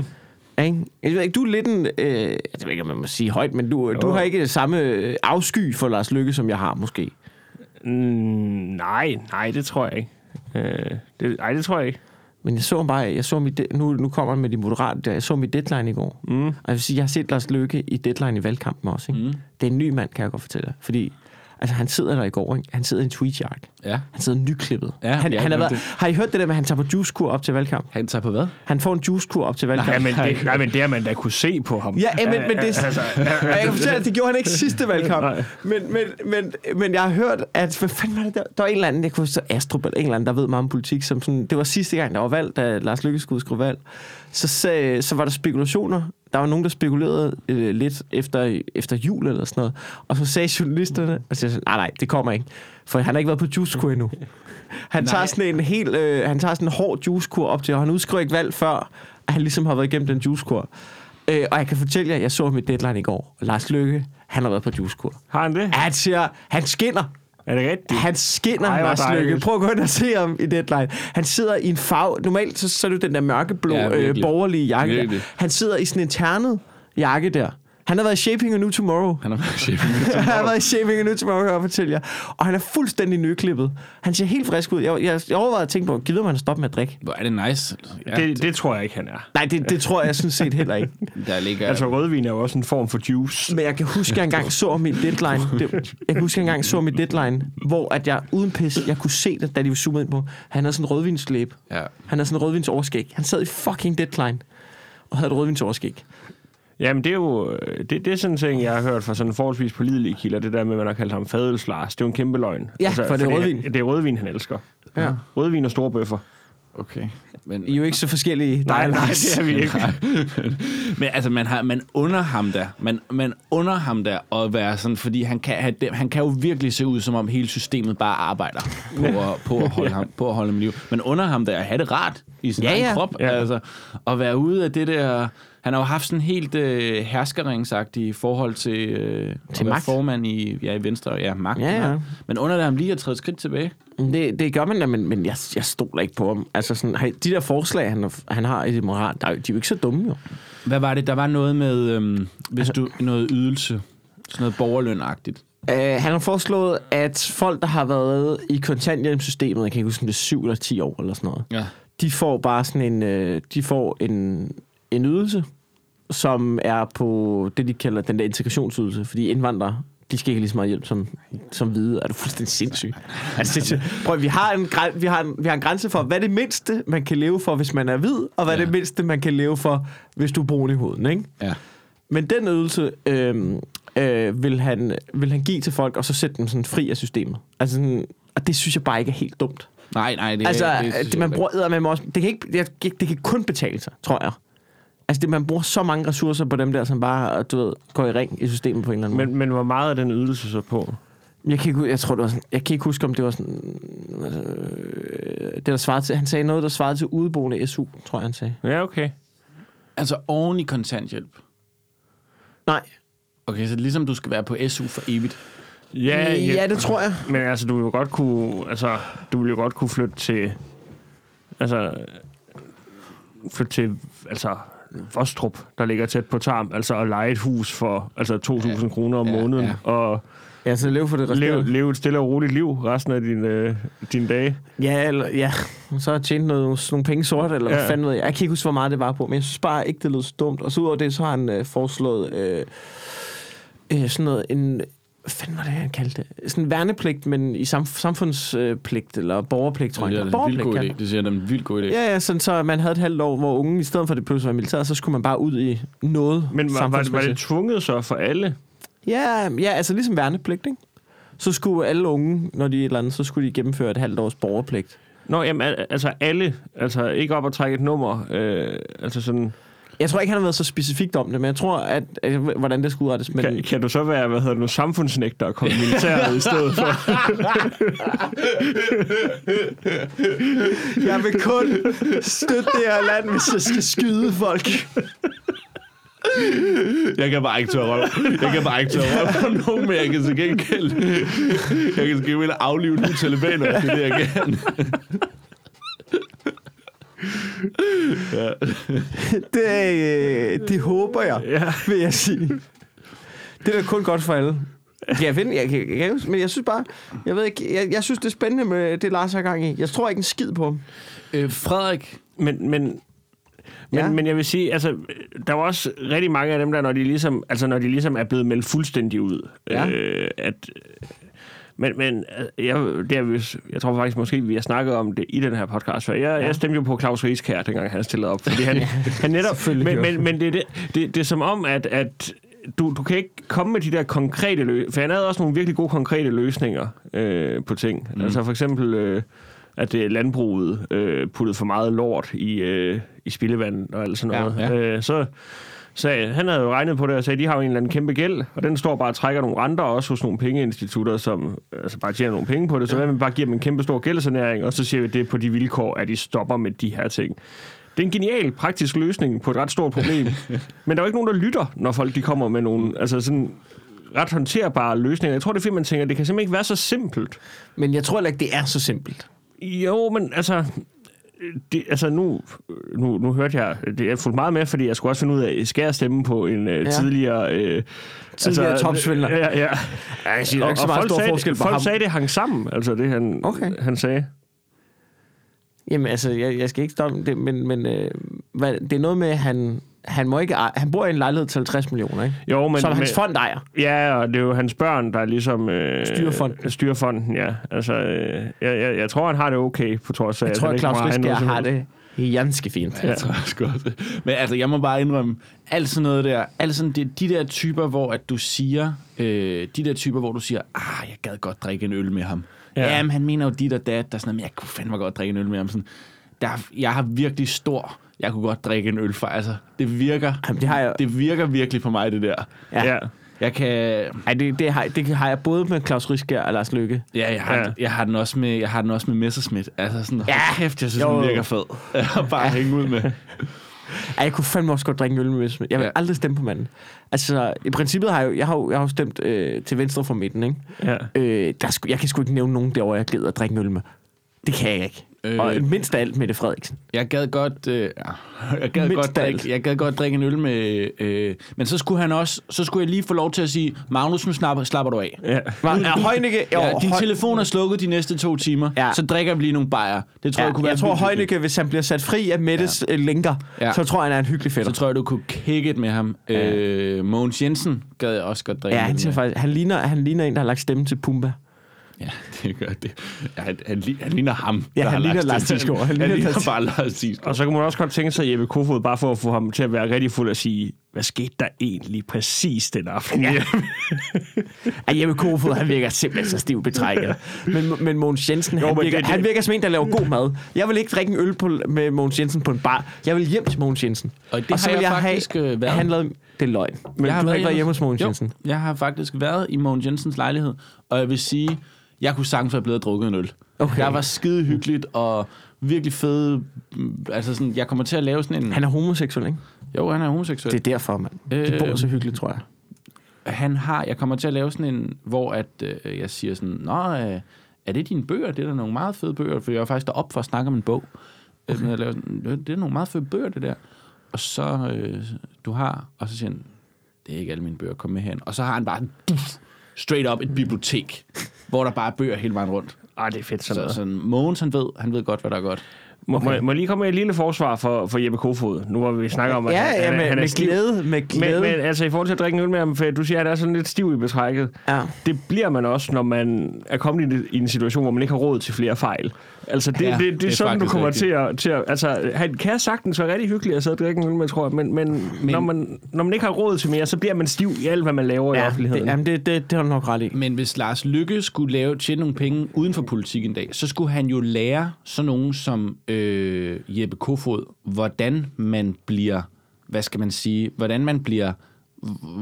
Ikke? Jeg ved ikke, du er lidt en... Øh, jeg ved ikke, om man må sige højt, men du, du har ikke det samme øh, afsky for Lars Lykke, som jeg har, måske. Mm, nej, nej, det tror jeg ikke. Øh, det, nej, det tror jeg ikke. Men jeg så ham bare... Jeg så mit, nu, nu kommer han med de moderate der. Jeg så mit deadline i går. Mm. Og jeg vil sige, jeg har set Lars Løkke i deadline i valgkampen også. Ikke? Mm. Det er en ny mand, kan jeg godt fortælle dig. Fordi altså, han sidder der i går. Ikke? Han sidder i en tweetjack. Ja. Han sidder nyklippet. Ja, han, ja, han har, men været, har I hørt det der med, at han tager på juicekur op til valgkamp? Han tager på hvad? Han får en juicekur op til valgkamp. Ja, men det, nej, men det har man da kunne se på ham. Ja, ja, men, men det, Altså, jeg kan fortælle, at det gjorde han ikke sidste valgkamp. Nej. Men, men, men, men jeg har hørt, at... Hvad fanden var det der? Der var en eller anden, jeg kunne huske, Astrup eller en eller anden, der ved meget om politik, som sådan... Det var sidste gang, der var valg, da Lars Løkke skulle skrive valg. Så, sag, så var der spekulationer. Der var nogen, der spekulerede øh, lidt efter, efter jul eller sådan noget. Og så sagde journalisterne, og så sagde, jeg sådan, nej, nej, det kommer ikke. For han har ikke været på juicekur endnu. Han tager Nej. sådan en helt, øh, han tager sådan en hård juicekur op til, og han udskriver ikke valg før, at han ligesom har været igennem den juicekur. Øh, og jeg kan fortælle jer, jeg så mit deadline i går. Lars Løkke, han har været på juicekur. har han det? Han siger, han skinner. Er det rigtigt? Han skinner, Ej, Lars. Løkke. Prøv at gå ind og se ham i deadline. Han sidder i en farve... Normalt så, så er det den der mørkeblå, Ja, virkelig. øh, borgerlige jakke der. Han sidder i sådan en ternet jakke der. Han har været i Shaping a New Tomorrow. Han har været chef. han har været i Shaping a New Tomorrow, kan jeg fortælle jer. Og han er fuldstændig nyklippet. Han ser helt frisk ud. Jeg, jeg, jeg overvejede at tænke på, gider man at stoppe med at drikke? Hvor er det nice. Ja, det, det tror jeg ikke, han er. Nej, det, det tror jeg sådan set heller ikke. der ligger... Altså, rødvin er jo også en form for juice. Men jeg kan huske, at jeg engang så mit deadline. Det, jeg kan huske, at jeg engang så mit deadline, hvor at jeg uden pis, jeg kunne se det, da de var zoomet ind på. Han havde sådan en rødvinslæb. Ja. Han havde sådan en rødvinsoverskæg. Han sad i fucking deadline og havde et rødvinsoverskæg. Jamen, det er jo øh, det, det er sådan en ting, jeg har hørt fra sådan forholdsvis pålidelige kilder, det der med, at man har kaldt ham Fadels Lars. Det er jo en kæmpe løgn. Altså, Ja, for det er rødvin. Det er rødvin, han elsker. Ja. Rødvin og store bøffer. Okay. Men, I er jo ikke så forskellige. Nej, nej, det er vi ikke. men altså, man, har, man under ham der. Man, man under ham der at være sådan, fordi han kan, have han kan jo virkelig se ud, som om hele systemet bare arbejder på at, på at, holde, ham, på at holde ham i liv. Men under ham der at have det rart i sin Ja, egen ja. krop. Ja. Altså, at være ude af det der... Han har jo haft sådan helt øh, herskeringsagtigt i forhold til, øh, til at være magt. formand i, ja, i Venstre. Ja, magt. Ja, ja. Men under det ham lige at træde skridt tilbage. Det, det gør man da, men, men jeg, jeg stoler ikke på ham. Altså sådan, de der forslag, han, han har i det moral, der, er jo- de er jo ikke så dumme jo. Hvad var det? Der var noget med, øhm, hvis du, noget ydelse. Sådan noget borgerlønagtigt. Uh, han har foreslået, at folk, der har været i kontanthjælpssystemet, jeg kan ikke huske, om det er 7 eller 10 år eller sådan noget, Ja. de får bare sådan en, øh, de får en, en ydelse, som er på det, de kalder den der integrationsydelse, fordi indvandrere, de skal ikke lige så meget hjælp som, som hvide. Er du fuldstændig sindssyg? Altså, det, prøv, vi, har en, vi, har en, vi har en grænse for, hvad det mindste, man kan leve for, hvis man er hvid, og hvad Ja. det mindste, man kan leve for, hvis du er brun i huden, ikke? Ja. Men den ydelse øh, øh, vil, han, vil han give til folk, og så sætte dem sådan fri af systemet. Altså sådan, og det synes jeg bare ikke er helt dumt. Nej, nej, det, altså, det, det, man bruger med også, det kan, ikke, det, det kan kun betale sig, tror jeg. Altså, det, man bruger så mange ressourcer på dem der, som bare, du ved, går i ring i systemet på en eller anden måde. Men, men hvor meget er den ydelse så på? Jeg kan ikke, jeg tror, det var sådan, jeg kan ikke huske, om det var sådan, øh, det der svarede til, han sagde noget, der svarede til udeboende SU, tror jeg, han sagde. Ja, okay. Altså oven i kontanthjælp. Nej, Okay, så ligesom du skal være på SU for evigt. Ja, ja, det tror jeg. Men altså, du vil jo godt kunne, altså, du vil jo godt kunne flytte til, altså, flytte til, altså, Vostrup, der ligger tæt på Tarm, altså at lege et hus for altså 2.000 ja. kroner om Ja, måneden, ja. og Ja, så lev for det leve, resterende. leve et stille og roligt liv resten af dine, øh, dine dage. Ja, eller, ja. Så har jeg tjent noget, nogle penge sort, eller ja. Ja. hvad fanden ved jeg. Jeg kan ikke huske, hvor meget det var på, men jeg synes bare ikke, det lød så dumt. Og så ud over det, så har han øh, foreslået øh, øh, sådan noget, en, hvad fanden var det, han kaldte det? Sådan værnepligt, men i samf- samfundspligt, eller borgerpligt, tror Det jeg. er en vildt god idé. Det siger det er en vildt god idé. Ja, ja, sådan så man havde et halvt år, hvor unge, i stedet for at det pludselig var militæret, så skulle man bare ud i noget Men var, var, det, var det tvunget så for alle? Ja, ja, altså ligesom værnepligt, ikke? Så skulle alle unge, når de er et eller andet, så skulle de gennemføre et halvt års borgerpligt. Nå, jamen, al- altså alle. Altså ikke op og trække et nummer. Øh, altså sådan... Jeg tror ikke, han har været så specifikt om det, men jeg tror, at, at hvordan det skulle udrettes. Men Kan, kan du så være, hvad hedder det nu, samfundsnægter og komme militæret i stedet for? jeg vil kun støtte det her land, hvis jeg skal skyde folk. Jeg kan bare ikke tørre røv. Jeg kan bare ikke tørre røv på nogen, men jeg kan til gengæld... Jeg kan til gengæld aflive nogle talibaner, det er det, jeg kan. Det, øh, det håber jeg, Ja. vil jeg sige. Det er kun godt for alle. Jeg ved, jeg, jeg, jeg, men jeg synes bare, jeg ved ikke, jeg, jeg synes, det er spændende med det, Lars har gang i. Jeg tror ikke en skid på ham. Øh, Frederik, Men, men, men, Ja. ja. men jeg vil sige, altså, der var også rigtig mange af dem der, når de ligesom, altså, når de ligesom er blevet meldt fuldstændig ud. Ja. Øh, at, men, men øh, jeg, det er, jeg tror faktisk måske, vi har snakket om det i den her podcast, for jeg, ja. jeg stemte jo på Claus Rieskær, dengang han stillede op, fordi han, han netop... Men, men, men det, er det, det, det er som om, at, at du, du kan ikke komme med de der konkrete løsninger, for han havde også nogle virkelig gode konkrete løsninger øh, på ting. Mm. Altså for eksempel... Øh, at det er landbruget øh, puttet for meget lort i, øh, i spildevand og alt sådan Ja, noget. ja. Øh, så sagde, han havde jo regnet på det og sagde, at de har jo en eller anden kæmpe gæld, og den står bare og trækker nogle renter også hos nogle pengeinstitutter, som altså bare tjener nogle penge på det. Så hvad med bare giver dem en kæmpe stor gældssanering, og så siger vi det på de vilkår, at de stopper med de her ting. Det er en genial, praktisk løsning på et ret stort problem. Men der er jo ikke nogen, der lytter, når folk de kommer med nogle altså sådan ret håndterbare løsninger. Jeg tror, det er fordi, man tænker, det kan simpelthen ikke være så simpelt. Men jeg tror heller ikke, det er så simpelt. Jo, men altså... Det, altså nu, nu, nu hørte jeg, det er fuldt meget med, fordi jeg skulle også finde ud af, skal jeg stemme på en øh, Ja. tidligere... Øh, Tidligere topsvindler. Ja, ja. Ja, jeg siger, Og, ikke så meget folk, stor sagde, forskel på folk ham. sagde, det hang sammen, altså det han, Okay. han sagde. Jamen, altså, jeg, jeg skal ikke stoppe det, men, men øh, hvad, det er noget med, at han, han, må ikke, han bor i en lejlighed til 50 millioner, ikke? Jo, men, Men, som men, hans fond ejer. Ja, og det er jo hans børn, der ligesom... Øh, Styrer fonden. Styrer fonden, ja. Altså, øh, jeg, jeg, jeg tror, han har det okay, på trods af... Jeg at tror, han at ikke Claus Riskær har det ganske fint. jeg tror også godt. Men altså, jeg må bare indrømme, alt sådan noget der, alt sådan, det, de der typer, hvor at du siger, øh, de der typer, hvor du siger, ah, jeg gad godt drikke en øl med ham. Ja. Ja. Jamen, han mener jo dit og dat, der er sådan men jeg kunne fandme godt drikke en øl med ham. Sådan, der, jeg har virkelig stor, jeg kunne godt drikke en øl for, altså, det virker, Jamen, det har jeg- det virker virkelig for mig, det der. Ja. Ja. Jeg kan, Ej, det, det, har, det har jeg både med Claus Riskær og Lars Lykke. Ja, jeg har, Ja. ja. jeg har den også med, jeg har den også med Messerschmidt. Altså sådan, ja. Ja. kæft, jeg synes, Jo. den virker fed. At bare hænge ud med. Ej, jeg kunne fandme også godt drikke en øl med Messerschmidt. Jeg vil Ja. ja. aldrig stemme på manden. Altså, i princippet har jeg jo, jeg har jeg har stemt øh, til venstre for midten, ikke? Ja. Øh, der sku, jeg kan sgu ikke nævne nogen derovre, jeg gider at drikke en øl med. Det kan jeg ikke. Øh. Øh. Og mindst af alt Mette Frederiksen. Jeg gad godt, øh, jeg gad Mindst godt, drikke, alt. jeg gad godt drikke en øl med... Øh, men så skulle han også, så skulle jeg lige få lov til at sige, Magnus, nu slapper, slapper du af. Ja. Var, er Højnække... Ja, jo, din Høj- telefon er slukket de næste to timer, Ja. så drikker vi lige nogle bajer. Det tror Ja, jeg kunne jeg, være tror, vildt hyggeligt. Højnække, hvis han bliver sat fri af Mettes ja. linker, Ja. ja. så tror jeg, han er en hyggelig fætter. Så tror jeg, du kunne kigge med ham. Ja. Øh, Mogens Jensen gad jeg også godt drikke Ja, han, med. faktisk, han, ligner, han ligner en, der har lagt stemme til Pumba. Ja, det gør det. Ja, han, han, han ligner ham. Ja, der han har ligner Lars stemme. Thiesgaard. Han Han, ligner ligner Lars- bare Lars. Og så kan man også godt tænke sig Jeppe Kofod, bare for at få ham til at være rigtig fuld og sige, hvad skete der egentlig præcis den aften? Ja. Ej, Jeppe Kofod, han virker simpelthen så stiv betrækket. Men, men Mogens Jensen, Jo, han, men virker, det- det- han virker som en, der laver god mad. Jeg vil ikke drikke en øl på, med Mogens Jensen på en bar. Jeg vil hjem til Mogens Jensen. Og det har så vil jeg have- faktisk, øh, været. Han lavede, det er løgn. Men Jeg du har ikke været hjemme hos Mogens jo, Jensen. jeg har faktisk været i Mogens Jensens lejlighed, og jeg vil sige, jeg kunne sagtens være blevet drukket en øl. Okay. Der var skide hyggeligt og virkelig fede... mm, Altså sådan, jeg kommer til at lave sådan en... Han er homoseksuel, ikke? jo, han er homoseksuel. Det er derfor, mand. Det Øh, bor så hyggeligt, tror jeg. han har... Jeg kommer til at lave sådan en, hvor at, øh, jeg siger sådan, Nå, øh, er det dine bøger? Det er da nogle meget fede bøger, for jeg var faktisk deroppe for at snakke om en bog. Okay. Jeg lavede, sådan, "Øh, det er nogle meget fede bøger, det der. Og så, øh, du har... Og så siger han, det er ikke alle mine bøger, kom med hen. Og så har han bare straight up et bibliotek, hvor der bare er bøger hele vejen rundt. Ej, det er fedt sådan Så noget. sådan, Mogens, han ved, han ved godt, hvad der er godt. Må, okay. må, må jeg lige komme med et lille forsvar for, for Jeppe Kofod? Nu hvor vi snakker om, at Ja, han, ja, med, han er med stiv. glæde, med glæde. Men, men altså i forhold til at drikke en øl med ham, for du siger, at han er sådan lidt stiv i betrækket. ja. Det bliver man også, når man er kommet i, i en situation, hvor man ikke har råd til flere fejl. Altså, det, Ja, det, det, det det er sådan, du kommer rigtigt. til at, til at... Altså, han kan sagtens være rigtig hyggelig at sidde og drikke en øl med, tror jeg, men, men, men når, man, når man ikke har råd til mere, så bliver man stiv i alt, hvad man laver i Ja, offentligheden. det, jamen det, det, det har du nok ret i. Men hvis Lars Lykke skulle lave, tjene nogle penge uden for politik en dag, så skulle han jo lære sådan nogen som øh, Jeppe Kofod, hvordan man bliver, hvad skal man sige, hvordan man bliver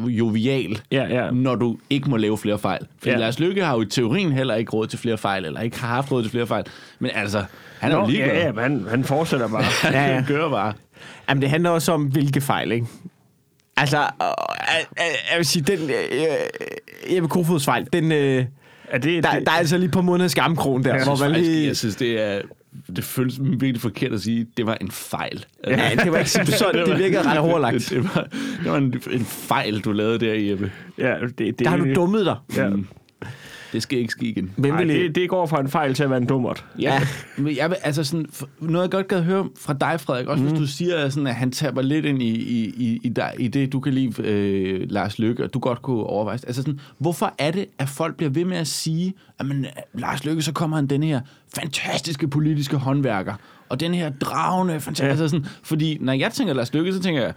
jovial, Ja, ja. når du ikke må lave flere fejl. For ja. Lars Lykke har jo i teorien heller ikke råd til flere fejl, eller ikke har haft råd til flere fejl. Men altså, han er jo Nå, ligeglad. ja, ja, han, han fortsætter bare. Han Ja, ja. kører bare. Jamen, det handler også om, hvilke fejl, ikke? Altså, øh, øh, øh, jeg vil sige, den øh, Jeppe Kofods fejl, den, øh, Er det, der, det, der er altså lige på månedens skamkron der, Jeg hvor synes, man lige... jeg synes, det er... Det føles virkelig forkert at sige, at det var en fejl. Ja, det var ikke sådan, det virkede ret hårdlagt. Det, det, var, det var en, en fejl, du lavede der, Jeppe. ja, det, det, Der har du dummet dig. Ja. Mm. Det skal ikke ske igen. Hvem Ej, vil det, det går fra en fejl til at være en dummert. Ja, men jeg vil, altså sådan, noget jeg godt gad høre fra dig, Frederik, også mm. hvis du siger, sådan, at han taber lidt ind i, i, i, i, dig, i det, du kan lide øh, Lars Lykke, og du godt kunne overveje. Altså sådan, hvorfor er det, at folk bliver ved med at sige, at men, Lars Lykke, så kommer han den her fantastiske politiske håndværker, og den her dragende, fantastiske, ja. altså sådan, fordi når jeg tænker Lars Lykke, så tænker jeg,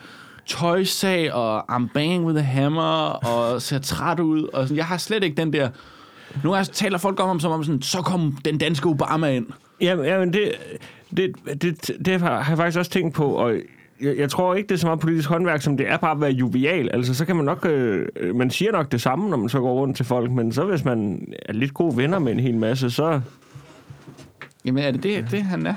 tøjsag og I'm banging with a hammer og ser træt ud. Og sådan. Jeg har slet ikke den der... Nu gange taler folk om ham som om sådan, så kom den danske Obama ind. Jamen, jamen det, det, det, det har jeg faktisk også tænkt på, og jeg, jeg tror ikke, det er så meget politisk håndværk, som det er bare at være jovial. Altså, så kan man nok... Øh, man siger nok det samme, når man så går rundt til folk, men så hvis man er lidt gode venner med en hel masse, så... Jamen er det det, det han er?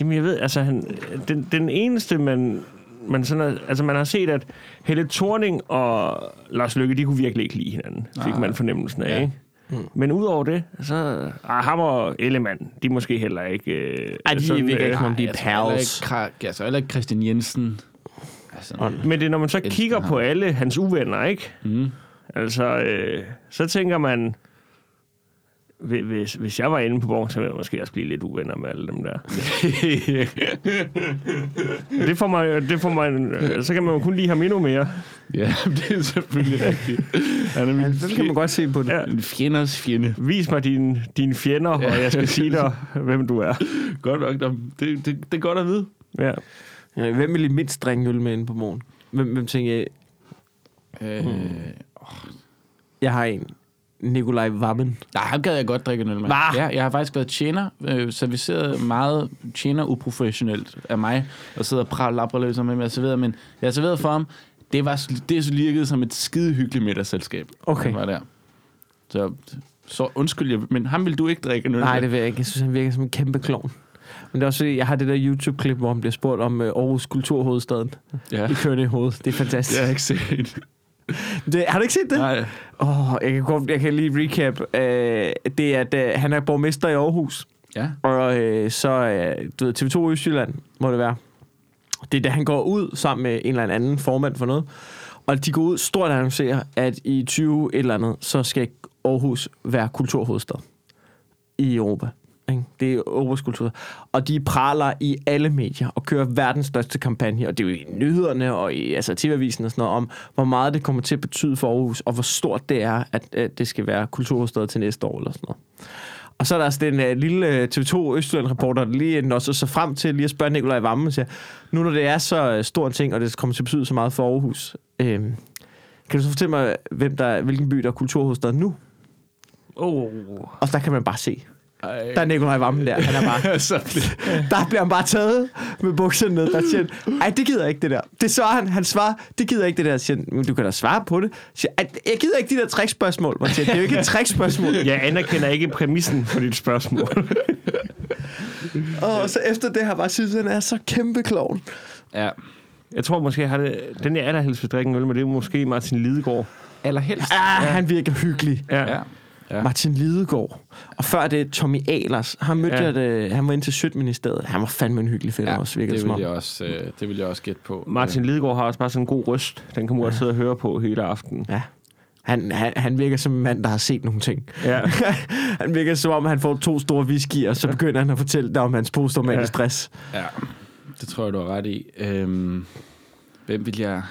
Jamen, jeg ved, altså, han, den, den eneste, man, man, sådan er, altså, man har set, at Helle Thorning og Lars Lykke, de kunne virkelig ikke lide hinanden, fik Nej. man fornemmelsen af, Ja. ikke? Men udover det, så... Ah, ham og Ellemann, de er måske heller ikke... Øh, Ej, de virker ikke som om de er pals. tror heller ikke Christian Jensen. Altså, Men det er, når man så kigger ham. på alle hans uvenner, ikke? mm. Altså, øh, så tænker man, hvis, hvis jeg var inde på borgen, så ville jeg måske også blive lidt uvenner med alle dem der. det får man, det får man, øh, så kan man jo kun lide ham endnu mere. ja, det er selvfølgelig rigtigt. Han er min Så kan man godt se på det. Ja, en fjenders fjende. vis mig dine, dine fjender, og jeg skal sige dig, hvem du er. Godt nok, det, det, det er godt at vide. Ja. Ja, hvem vil I mindst drikke øl med inde på morgen? Hvem, hvem tænker jeg? Øh, Jeg har en. Nikolaj Vammen. Nej, ham gad jeg godt drikke en øl med. Ja, jeg har faktisk været tjener, øh, serviceret meget tjener uprofessionelt af mig, og sidder og praler labreløser med, med at servere, men jeg har serveret for ham. Det var det virkede som et skide hyggeligt middagsselskab. Okay. Var der. Så, så undskyld, jeg, men ham vil du ikke drikke en øl Nej, det vil jeg ikke. Jeg synes, han virker som en kæmpe klovn. Men det er også jeg har det der YouTube-klip, hvor han bliver spurgt om øh, Aarhus Kulturhovedstaden. Ja. I kørende i hovedet. Det er fantastisk. Det har jeg ikke set. Det, har du ikke set det? Nej. Oh, jeg, kan godt, jeg kan lige recap. Uh, det er, at uh, han er borgmester i Aarhus. Ja. Og uh, så uh, du ved, TV2 Østjylland, må det være. Det er da han går ud sammen med en eller anden formand for noget. Og de går ud stort og annoncerer, at i 20 et eller andet, så skal Aarhus være kulturhovedstad i Europa. Ikke? Det er Aarhus kultur. Og de praler i alle medier og kører verdens største kampagne, og det er jo i nyhederne og i altså, TV-avisen og sådan noget, om hvor meget det kommer til at betyde for Aarhus, og hvor stort det er, at, at det skal være kulturhovedstad til næste år eller sådan noget. Og så er der altså den uh, lille øh, TV2 Østjylland-reporter, der lige når så, så frem til lige at spørge Nikolaj Vammen, siger, nu når det er så stor en ting, og det kommer til at betyde så meget for Aarhus, øh, kan du så fortælle mig, hvem der, hvilken by der er kulturhovedstad nu? Oh. Og der kan man bare se. Ej. Der er Nikolaj Vammen der. Han er bare, så der bliver han bare taget med bukserne ned. Der siger ej, det gider jeg ikke det der. Det svarer han. Han svarer, det gider jeg ikke det der. Siger han, "Men du kan da svare på det. Siger, "Ej, jeg gider ikke de der trickspørgsmål. Man siger, det er jo ikke et trickspørgsmål. Jeg anerkender ikke præmissen for dit spørgsmål. Og så efter det har jeg bare synes, han er så kæmpe klovn. Ja. Jeg tror måske, jeg har det, den jeg allerhelst vil drikke en øl med, det er måske Martin Lidegaard. Allerhelst. Ah, han virker hyggelig. Ja. Ja. Ja. Martin Lidegaard. Og før det Tommy Ahlers. Han mødte Ja. ja. jeg, det, han var ind til Sjøtministeriet. Han var fandme en hyggelig film Ja, også, virkede det vil jeg også, øh, det vil jeg også gætte på. Martin Lidegaard har også bare sådan en god røst. Den kan man godt sidde og høre på hele aftenen. Ja. Han, han, han virker som en mand, der har set nogle ting. Ja. han virker som om, han får to store whiskyer, og så begynder han at fortælle dig om hans posttraumatiske Ja. stress. Ja, det tror jeg, du har ret i. Øhm, hvem vil jeg...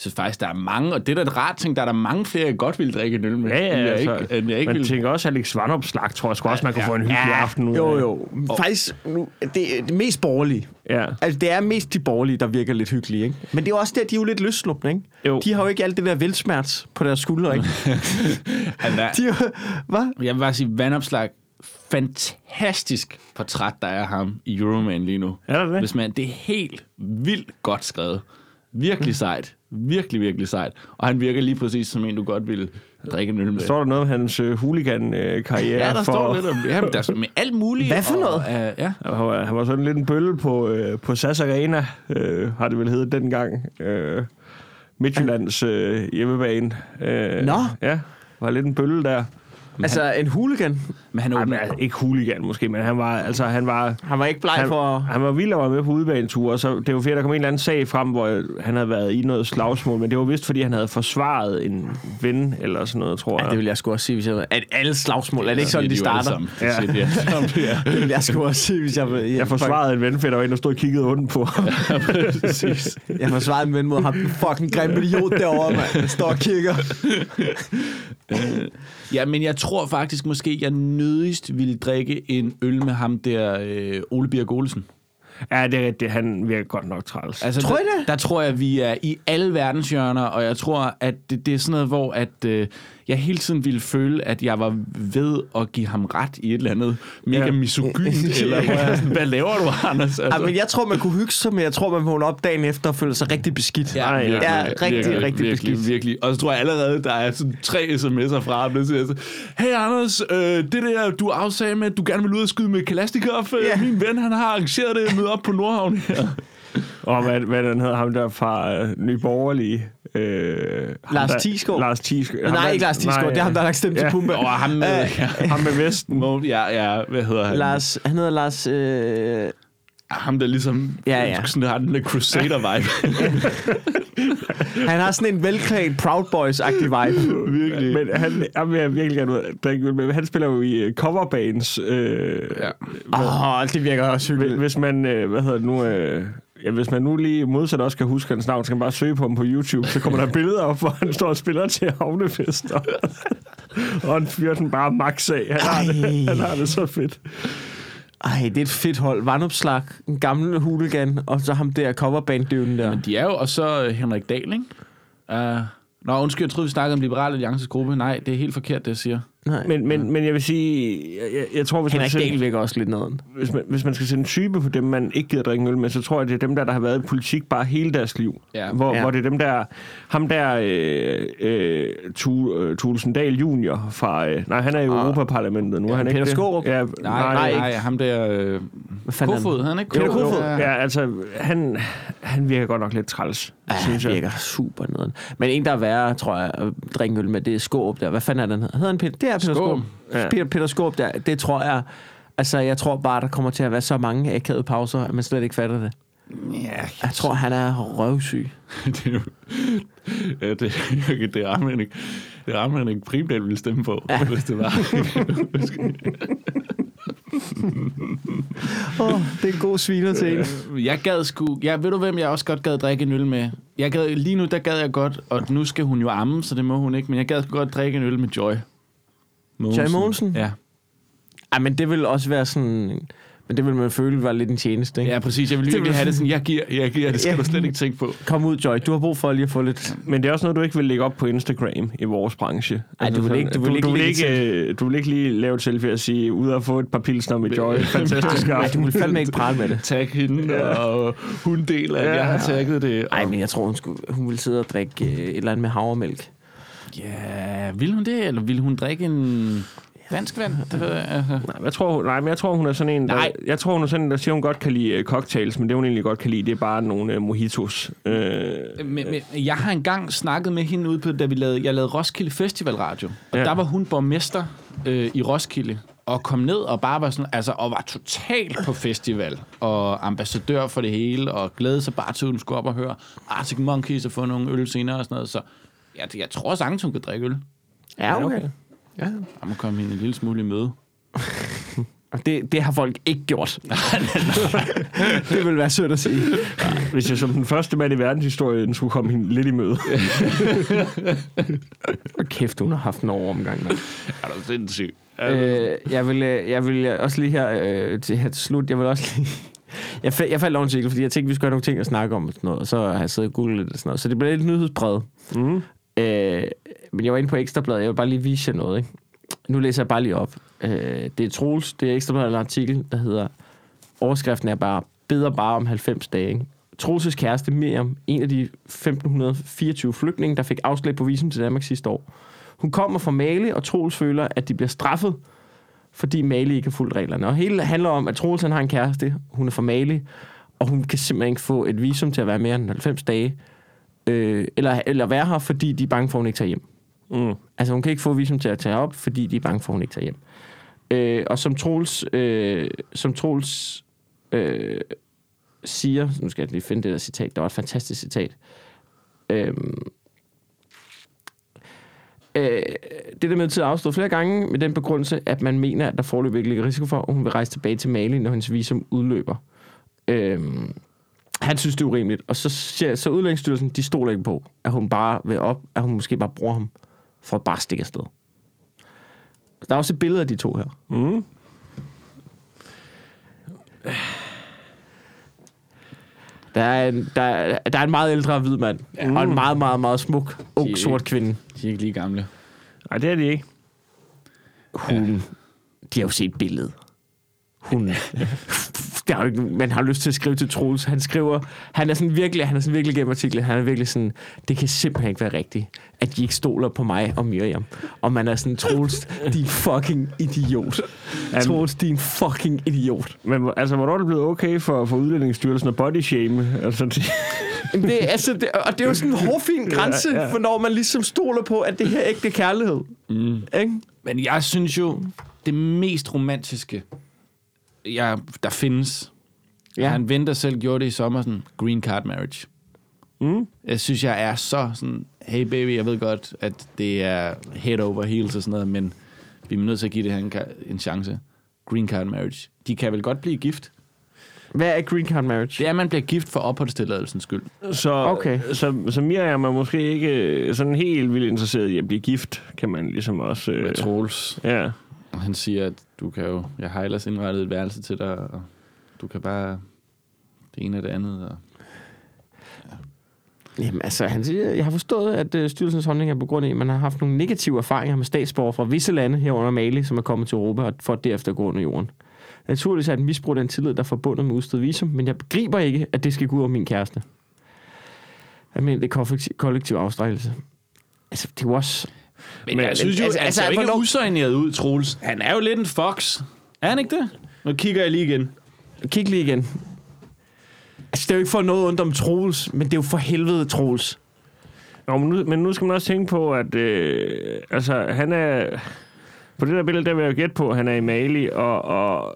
Synes faktisk, der er mange, og det er da et rart ting, der er der mange flere, jeg godt vil drikke en øl med. Ja, ja, jeg altså, ikke, jeg ikke man vil. tænker også, at Alex Vandopslag, tror jeg sgu også, man kunne få en hyggelig aften ud. Jo, jo. Faktisk, nu, det er det mest borgerlige. Ja. Altså, det er mest de borgerlige, der virker lidt hyggelige, ikke? Men det er også der, de er jo lidt løsslupne, ikke? Jo. De har jo ikke alt det der velsmerts på deres skuldre, ikke? Er, De jo, hvad? jeg vil bare sige, vandopslag, fantastisk portræt, der er af ham i Euroman lige nu. Er der det? Hvis man, det er helt vildt godt skrevet. Virkelig sejt. Virkelig, virkelig sejt. Og han virker lige præcis som en, du godt ville drikke en øl med. Står der noget om hans øh, hooligan-karriere? Ja, der for, står lidt om ja, men der er med alt muligt. Hvad for og, noget? Uh, ja. Han var, han var sådan lidt en bølle på, øh, på SAS Arena, øh, har det vel heddet dengang. Øh, Midtjyllands øh, hjemmebane. Øh, Nå. Ja, var lidt en bølle der. Altså, en hooligan. Men han åbner... men, altså, ikke hooligan måske, men han var, altså, han var, Han var ikke bleg han, for... han var vild at være med på udebaneture, og så det var fordi, der kom en eller anden sag frem, hvor han havde været i noget slagsmål, men det var vist, fordi han havde forsvaret en ven, eller sådan noget, tror Ja, jeg. det vil jeg sgu også sige, hvis jeg... At alle slagsmål, er det ikke sådan, de starter? Det Ja. de sammen. Ja. Det vil jeg sgu også sige, hvis jeg... Jeg, Jeg forsvarede en ven, fordi der var en, der stod og kiggede ondt på ham. Præcis. Jeg forsvarede en ven mod ham, fucking grimme idiot derovre, mand. Står og kigger. Ja, men jeg tror faktisk måske, jeg nødigst ville drikke en øl med ham der, øh, Ole Birk Olsen. ja, det er rigtigt. Han virker godt nok træls. Altså, Tror I der, det? Der tror jeg, vi er i alle verdenshjørner, og jeg tror, at det, det er sådan noget, hvor at, øh, jeg hele tiden ville føle, at jeg var ved at give ham ret i et eller andet mega Ja. ja. misogynt, eller er sådan, hvad laver du, Anders? Altså, Ja, men jeg tror, man kunne hygge sig, men jeg tror, man vågner op dagen efter og føler sig rigtig beskidt. Ja, virkelig, ja, rigtig, virkelig, rigtig virkelig, beskidt. virkelig. Og så tror jeg allerede, der er sådan tre sms'er fra ham, der siger så, Hey Anders, øh, det der, du afsagde med, at du gerne vil ud og skyde med Kalastikov. Ja. Yeah. Min ven, han har arrangeret det møde op på Nordhavn her. Og hvad, hvad den hedder, ham der fra øh, Nye Borgerlige. Øh, Lars der- Thiesgaard? Lars Thiesgaard. Ham Nej, der- ikke Lars Thiesgaard. nej, Det er ham, der har lagt stemme til ja. Pumba. Og ham med, Øh, ja, Ham med Vesten. Ja, ja, hvad hedder han? Lars, han hedder Lars... Øh, Ham der ligesom, Ja, ja. sådan har den der Crusader-vibe. han har sådan en velklædt Proud Boys-agtig vibe. Virkelig. Men han, han vil jeg virkelig gerne drikke. Men Han spiller jo i øh, coverbands. Øh, Ja. Åh, oh, det virker også Hvis- hyggeligt. Hvis man, øh, hvad hedder det nu, øh, ja, hvis man nu lige modsat også kan huske hans navn, så kan man bare søge på ham på YouTube, så kommer der billeder op, hvor han står og spiller til havnefester. og han fyrer den bare max af. Han har, det, han har det så fedt. Ej, det er et fedt hold. Vandopslag, en gammel hooligan, og så ham der coverband-dyven der. Men de er jo, og så øh, Henrik Dahl, ikke? Uh, nå, undskyld, jeg troede, vi snakkede om Liberale Alliances gruppe. Nej, det er helt forkert, det jeg siger. Nej. Men, men, men jeg vil sige, jeg, jeg, jeg tror, hvis man, Henrik skal, Dahl virker også lidt noget. hvis, man, hvis man skal sætte en type på dem, man ikke gider drikke øl med, så tror jeg, det er dem der, der har været i politik bare hele deres liv. Ja. Hvor, Ja. hvor det er dem der, ham der, øh, øh, øh, Thulesen Dahl junior fra, øh, nej, han er i Europaparlamentet nu, er han ikke Peter? Ja, Nej, nej, nej, nej ham der... Øh, Hvad fanden er han? Kofod, han ikke? Peter Kofod? Ja, altså, han, han virker godt nok lidt træls, Ja, synes han jeg. virker super noget. Men en, der er værre, tror jeg, at drikke øl med, det er Skåb der. Hvad fanden er den? Hedder han Peter? Det er Peter. Skåb. Ja. Peter, Peter Skåb der. Det tror jeg... Altså, jeg tror bare, der kommer til at være så mange akavede pauser, at man slet ikke fatter det. Ja, Jeg tror, han er røvsyg. det er jo... Ja, det, det rammer han ikke. Det rammer han ikke primært ville stemme på, ja. hvis det var. Oh, det er en god sviner til en. jeg gad sgu... Ja, ved du, hvem jeg også godt gad drikke en øl med? Jeg gad, lige nu, der gad jeg godt, og nu skal hun jo amme, så det må hun ikke, men jeg gad sgu godt drikke en øl med Joy. Joy Mogensen? Ja. Ej, men det vil også være sådan... Men det vil man føle var lidt en tjeneste, ikke? ja, præcis. Jeg vil virkelig vil- have det sådan, jeg giver, jeg giver, det skal Ja. du slet ikke tænke på. Kom ud, Joy. Du har brug for lige at få lidt... Men det er også noget, du ikke vil lægge op på Instagram i vores branche. Ej, du vil ikke- du vil ikke du, vil ikke, øh, du vil ikke lige lave et selfie og sige, ud og få et par pilsner med Joy. Fantastisk Nej, du vil fandme ikke prale med det. Tag hende, ja. og hun deler, at Ja. jeg har tagget det. Nej, og- men jeg tror, hun, skulle, hun ville sidde og drikke øh, et eller andet med havremælk. Ja, vil hun det, eller vil hun drikke en dansk vand? Det ved jeg, altså. Nej, jeg tror, hun- nej, men jeg tror, hun er sådan en, der, Nej. jeg tror, hun er sådan en, der siger, hun godt kan lide øh, cocktails, men det, hun egentlig godt kan lide, det er bare nogle uh, mojitos. Øh, Men, men jeg har engang snakket med hende ude på, da vi lavede, jeg lavede Roskilde Festival Radio, og ja. der var hun borgmester øh, i Roskilde, og kom ned og bare var sådan, altså, og var totalt på festival, og ambassadør for det hele, og glædede sig bare til, at hun skulle op og høre Arctic Monkeys og få nogle øl senere og sådan noget, så Jeg, jeg tror sagtens, hun kan drikke øl. Ja, okay. Ja. Jeg må komme hende en lille smule i møde. Og det, det har folk ikke gjort. det vil være sødt at sige. Hvis jeg som den første mand i verdenshistorien skulle komme hende lidt i møde. Og kæft, hun har haft en overomgang. mand. Er du sindssyg? Øh, jeg, vil, øh, jeg vil også lige her øh, til, her til slut, jeg vil også lige... Jeg, fal- jeg faldt over en artikel, fordi jeg tænkte, vi skulle have nogle ting at snakke om og sådan noget, og så har jeg siddet og googlet lidt og sådan noget. Så det blev lidt nyhedsbredt. Mm. Øh, men jeg var inde på Ekstrabladet, jeg vil bare lige vise jer noget, ikke? Nu læser jeg bare lige op. Øh, det er Troels, det er Ekstrabladet en artikel, der hedder, overskriften er bare, beder bare om 90 dage, ikke? Troels' kæreste Miriam, en af de 1524 flygtninge, der fik afslag på visum til Danmark sidste år. Hun kommer fra Mali, og Troels føler, at de bliver straffet, fordi Mali ikke har fulgt reglerne. Og hele handler om, at Troels han har en kæreste, hun er fra Mali, og hun kan simpelthen ikke få et visum til at være mere end 90 dage, øh, eller, eller være her, fordi de er bange for, at hun ikke tager hjem. Mm. Altså hun kan ikke få visum til at tage op, fordi de er bange for, at hun ikke tager hjem. Øh, og som Troels, øh, som Troels øh, siger, nu skal jeg lige finde det der citat, der var et fantastisk citat. Øh, øh, det der med til at afstå flere gange med den begrundelse, at man mener, at der foreløbig ikke ligger risiko for, at hun vil rejse tilbage til Mali, når hendes visum udløber. Øh, han synes, det er urimeligt. Og så, siger, så udlændingsstyrelsen, de stoler ikke på, at hun bare vil op, at hun måske bare bruger ham for at bare stikke afsted. Der er også et billede af de to her. Mm. Der er en, der, er- der er en meget ældre hvid mand, ja. og en meget, meget, meget smuk, ung, De- sort kvinde. De er ikke lige gamle. Nej, det er de ikke. Hun, de har jo set billedet. Hun, der er jo ikke, man har lyst til at skrive til Troels. Han skriver, han er sådan virkelig, han er sådan virkelig gennem artiklen, han er virkelig sådan, det kan simpelthen ikke være rigtigt, at de ikke stoler på mig og Miriam. Og man er sådan, Troels, din fucking idiot. Troels, din fucking idiot. Men altså, hvornår er det blevet okay for, for Udlændingsstyrelsen at body shame? Altså, det, Det, altså, det, og det er jo sådan en hårfin grænse, ja, Ja, for når man ligesom stoler på, at det her er ægte kærlighed. Mm. Ikke? Men jeg synes jo, det mest romantiske, jeg, der findes, ja. Ja. han venter selv gjorde det i sommer, sådan green card marriage. mm. Jeg synes, jeg er så sådan, hey baby, jeg ved godt, at det er head over heels og sådan noget, men vi er nødt til at give det her en, en chance. Green card marriage. De kan vel godt blive gift. Hvad er green card marriage? Det er, at man bliver gift for opholdstilladelsens skyld. Så, Okay. så, så Miriam er måske ikke sådan helt vildt interesseret i at blive gift, kan man ligesom også... Med Øh, Troels. ja. Og han siger, at du kan jo, jeg har ellers indrettet et værelse til dig, og du kan bare det ene og det andet. Og Jamen altså, han siger, jeg har forstået, at uh, styrelsens holdning er på grund af, at man har haft nogle negative erfaringer med statsborgere fra visse lande herunder Mali, som er kommet til Europa og for derefter at gå under jorden. Naturligvis er det misbrug af den tillid, der er forbundet med udstedet visum, men jeg begriber ikke, at det skal gå ud over min kæreste. Jeg mener, det er kollektiv afstrækkelse. Altså, det er jo også... Men, Men- jeg synes jo, altså, altså, altså, altså, han ser jo ikke hvornår- usøgneret ud, Troels. Han er jo lidt en fox. Er han ikke det? Nu kigger jeg lige igen. Kig lige igen. Altså, det er jo ikke for noget ondt om Troels, men det er jo for helvede Troels. Nå, men, nu, men nu skal man også tænke på, at øh, altså, han er... På det der billede, der vil jeg jo gætte på, at han er i Mali, og, og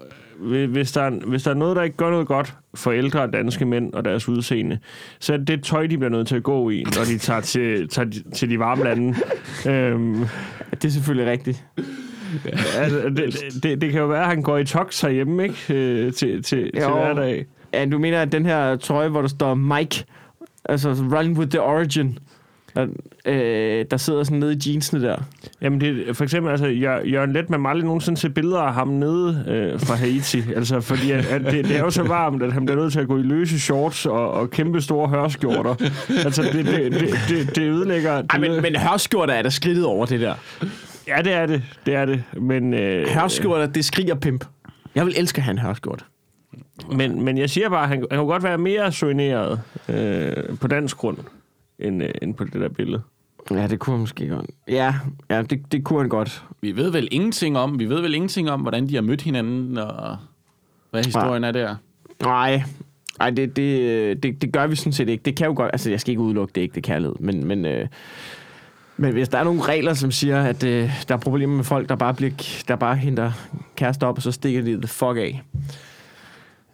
hvis, der er, hvis der er noget, der ikke gør noget godt for ældre danske mænd og deres udseende, så er det det tøj, de bliver nødt til at gå i, når de tager til, tager de- til de varme lande. øhm, Det er selvfølgelig rigtigt. altså, det, det, det kan jo være, at han går i toks herhjemme, ikke? Øh, til, til, til hverdag. Ja, du mener, at den her trøje, hvor der står Mike, altså Run with the Origin, der, øh, der sidder sådan nede i jeansene der. Jamen, det, for eksempel, altså, Jør- Jørgen Let, man må aldrig nogensinde se billeder af ham nede øh, fra Haiti. altså, fordi at, at det, det, er jo så varmt, at han bliver nødt til at gå i løse shorts og, og kæmpe store hørskjorter. altså, det, det, det, det, det ødelægger... Det Ej, men, men hørskjorter er der skridtet over det der. Ja, det er det. Det er det. Men, øh, Hørskjorter, det skriger pimp. Jeg vil elske at have en hørskjorte. men, men jeg siger bare, at han, han kunne godt være mere soigneret øh, på dansk grund, end, øh, end på det der billede. Ja, det kunne han måske godt. Ja, ja det, det kunne han godt. Vi ved vel ingenting om, vi ved vel ingenting om, hvordan de har mødt hinanden, og hvad historien er der. Nej, Nej, det, det, det, det gør vi sådan set ikke. Det kan jo godt, altså jeg skal ikke udelukke, det ikke det kærlighed, men, men, øh, men hvis der er nogle regler, som siger, at øh, der er problemer med folk, der bare, bliver, der bare henter kærester op, og så stikker de the fuck af,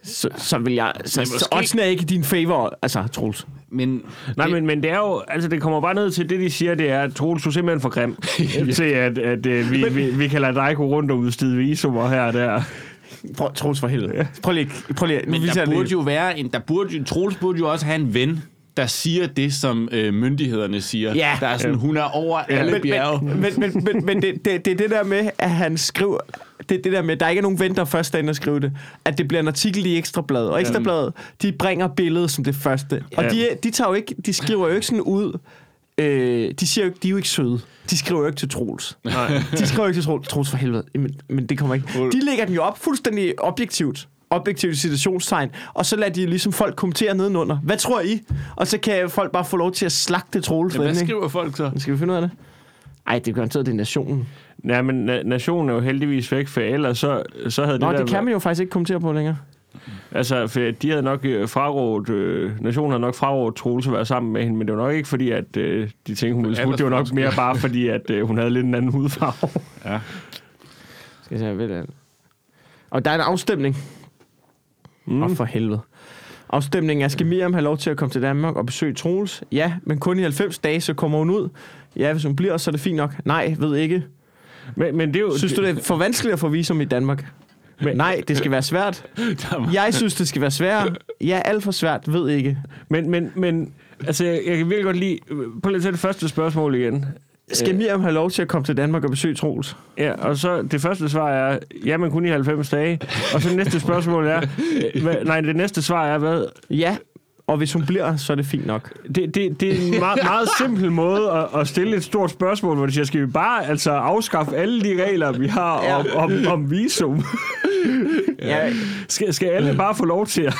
så, så vil jeg, så, Men så måske- oddsene er ikke i din favor, altså Troels. Men, Nej, det, men, men det er jo, altså det kommer bare ned til det, de siger, det er, at Troels, du er simpelthen for grim til, at, at uh, vi, vi, vi kan lade dig gå rundt og udstede visumer her og der. Prøv, Troels for helvede. Prøv lige, prøv lige. men der jeg lige- burde jo være en... Der burde Troels burde jo også have en ven, der siger det, som øh, myndighederne siger. Ja. Der er sådan, hun er over alle men, bjerge. men, men, men, men, men det, det, det er det der med, at han skriver... Det er det der med, at der ikke er nogen ven, der først er inde og skrive det. At det bliver en artikel i Ekstrabladet. Og Ekstrabladet, de bringer billedet som det første. Og Ja. de, de, tager jo ikke, de skriver jo ikke sådan ud... Øh, de, siger jo, ikke- de er jo ikke søde. De skriver jo ikke til Troels. Nej. De skriver jo ikke til Troels, Troels for helvede. Men, men det kommer ikke. De lægger den jo op fuldstændig objektivt. Objektivt citationstegn. Og så lader de ligesom folk kommentere nedenunder. Hvad tror I? Og så kan folk bare få lov til at slagte Troels. Ja, for hvad skriver folk så? Skal vi finde ud af det? Ej, det er garanteret, det er nationen. Ja, men na- nationen er jo heldigvis væk, for ellers så, så havde Nå, det der... det kan man jo faktisk ikke kommentere på længere. Altså, for de havde nok øh, frarådet, øh, nationen havde nok frarådet Troels at være sammen med hende, men det var nok ikke fordi, at øh, de tænkte, hun ville smutte. Det var nok mere bare fordi, at øh, hun havde lidt en anden hudfarve. Ja. Skal jeg se, ved det. Og der er en afstemning. Mm. Og for helvede. Afstemningen er, skal Miriam have lov til at komme til Danmark og besøge Troels? Ja, men kun i 90 dage, så kommer hun ud. Ja, hvis hun bliver, så er det fint nok. Nej, ved ikke. Men, men det er jo... Synes du, det er for vanskeligt at få visum i Danmark? Men- Nej, det skal være svært. Jeg synes, det skal være svært. Ja, alt for svært. Ved ikke. Men, men, men altså, jeg, jeg kan virkelig godt lide... På lidt til det første spørgsmål igen. Skal Miriam have lov til at komme til Danmark og besøge Troels? Ja, og så det første svar er, ja, men kun i 90 dage. Og så det næste spørgsmål er, øh, hvad, nej, det næste svar er, hvad? Ja, og hvis hun bliver, så er det fint nok. Det, det, det er en meget, meget simpel måde at, at stille et stort spørgsmål, hvor de siger, skal vi bare altså afskaffe alle de regler, vi har om, om, om visum? Ja, Skal, skal alle bare få lov til at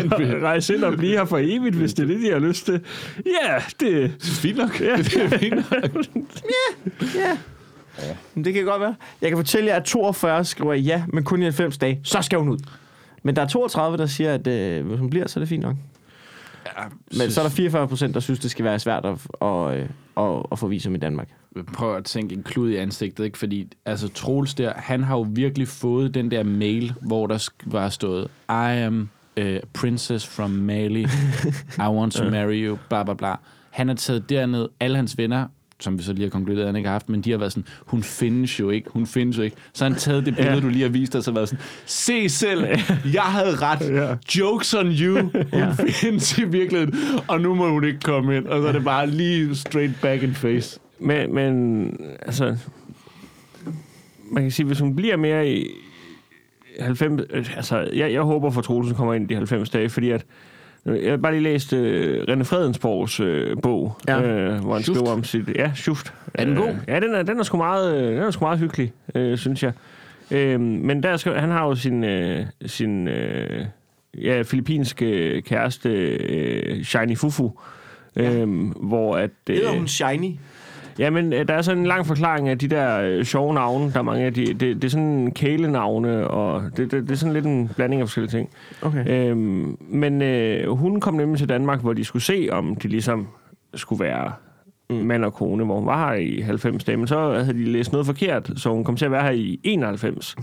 rejse ind og blive her for evigt, hvis det er det, de har lyst til? Ja, det... Fint nok. Ja, Det er fint nok. ja. Men det kan godt være. Jeg kan fortælle jer, at 42 skriver ja, men kun i 90 dage. Så skal hun ud. Men der er 32, der siger, at øh, hvis hun bliver, så er det fint nok. Ja, Men så er der 44 procent, der synes, det skal være svært at, at, at, at få visum i Danmark. prøv at tænke en klud i ansigtet, ikke? Fordi, altså, Troels der, han har jo virkelig fået den der mail, hvor der var stået, I am a princess from Mali, I want to marry you, bla bla bla. Han er taget derned, alle hans venner, som vi så lige har konkluderet, at han ikke har haft, men de har været sådan, hun findes jo ikke, hun findes jo ikke. Så han taget det billede, Ja. du lige har vist og været sådan, se selv, jeg havde ret, Ja. jokes on you, hun findes i virkeligheden, og nu må hun ikke komme ind, og så er det bare lige straight back in face. Men, men altså... Man kan sige, hvis hun bliver mere i 90... øh, Altså, jeg, jeg håber for Troelsen kommer ind i de 90 dage, fordi at... Jeg har bare lige læst øh, René Fredensborgs øh, bog, Ja. øh, hvor han Schuft. skriver om sit... Ja, Schuft. Er den god? Øh, ja, den er, den er sgu meget, øh, den er sgu meget hyggelig, øh, synes jeg. Øh, men der skal, han har jo sin, øh, sin øh, ja, filippinske kæreste, øh, Shiny Fufu, øh, hvor at... Øh, Shiny? Jamen, øh, der er sådan en lang forklaring af de der øh, sjove navne. Der er mange af de... Det, det er sådan kælenavne, og det, det, det er sådan lidt en blanding af forskellige ting. Okay. Øhm, men øh, hun kom nemlig til Danmark, hvor de skulle se, om de ligesom skulle være mm. mand og kone, hvor hun var her i 90 dage. Men så havde de læst noget forkert, så hun kom til at være her i 91.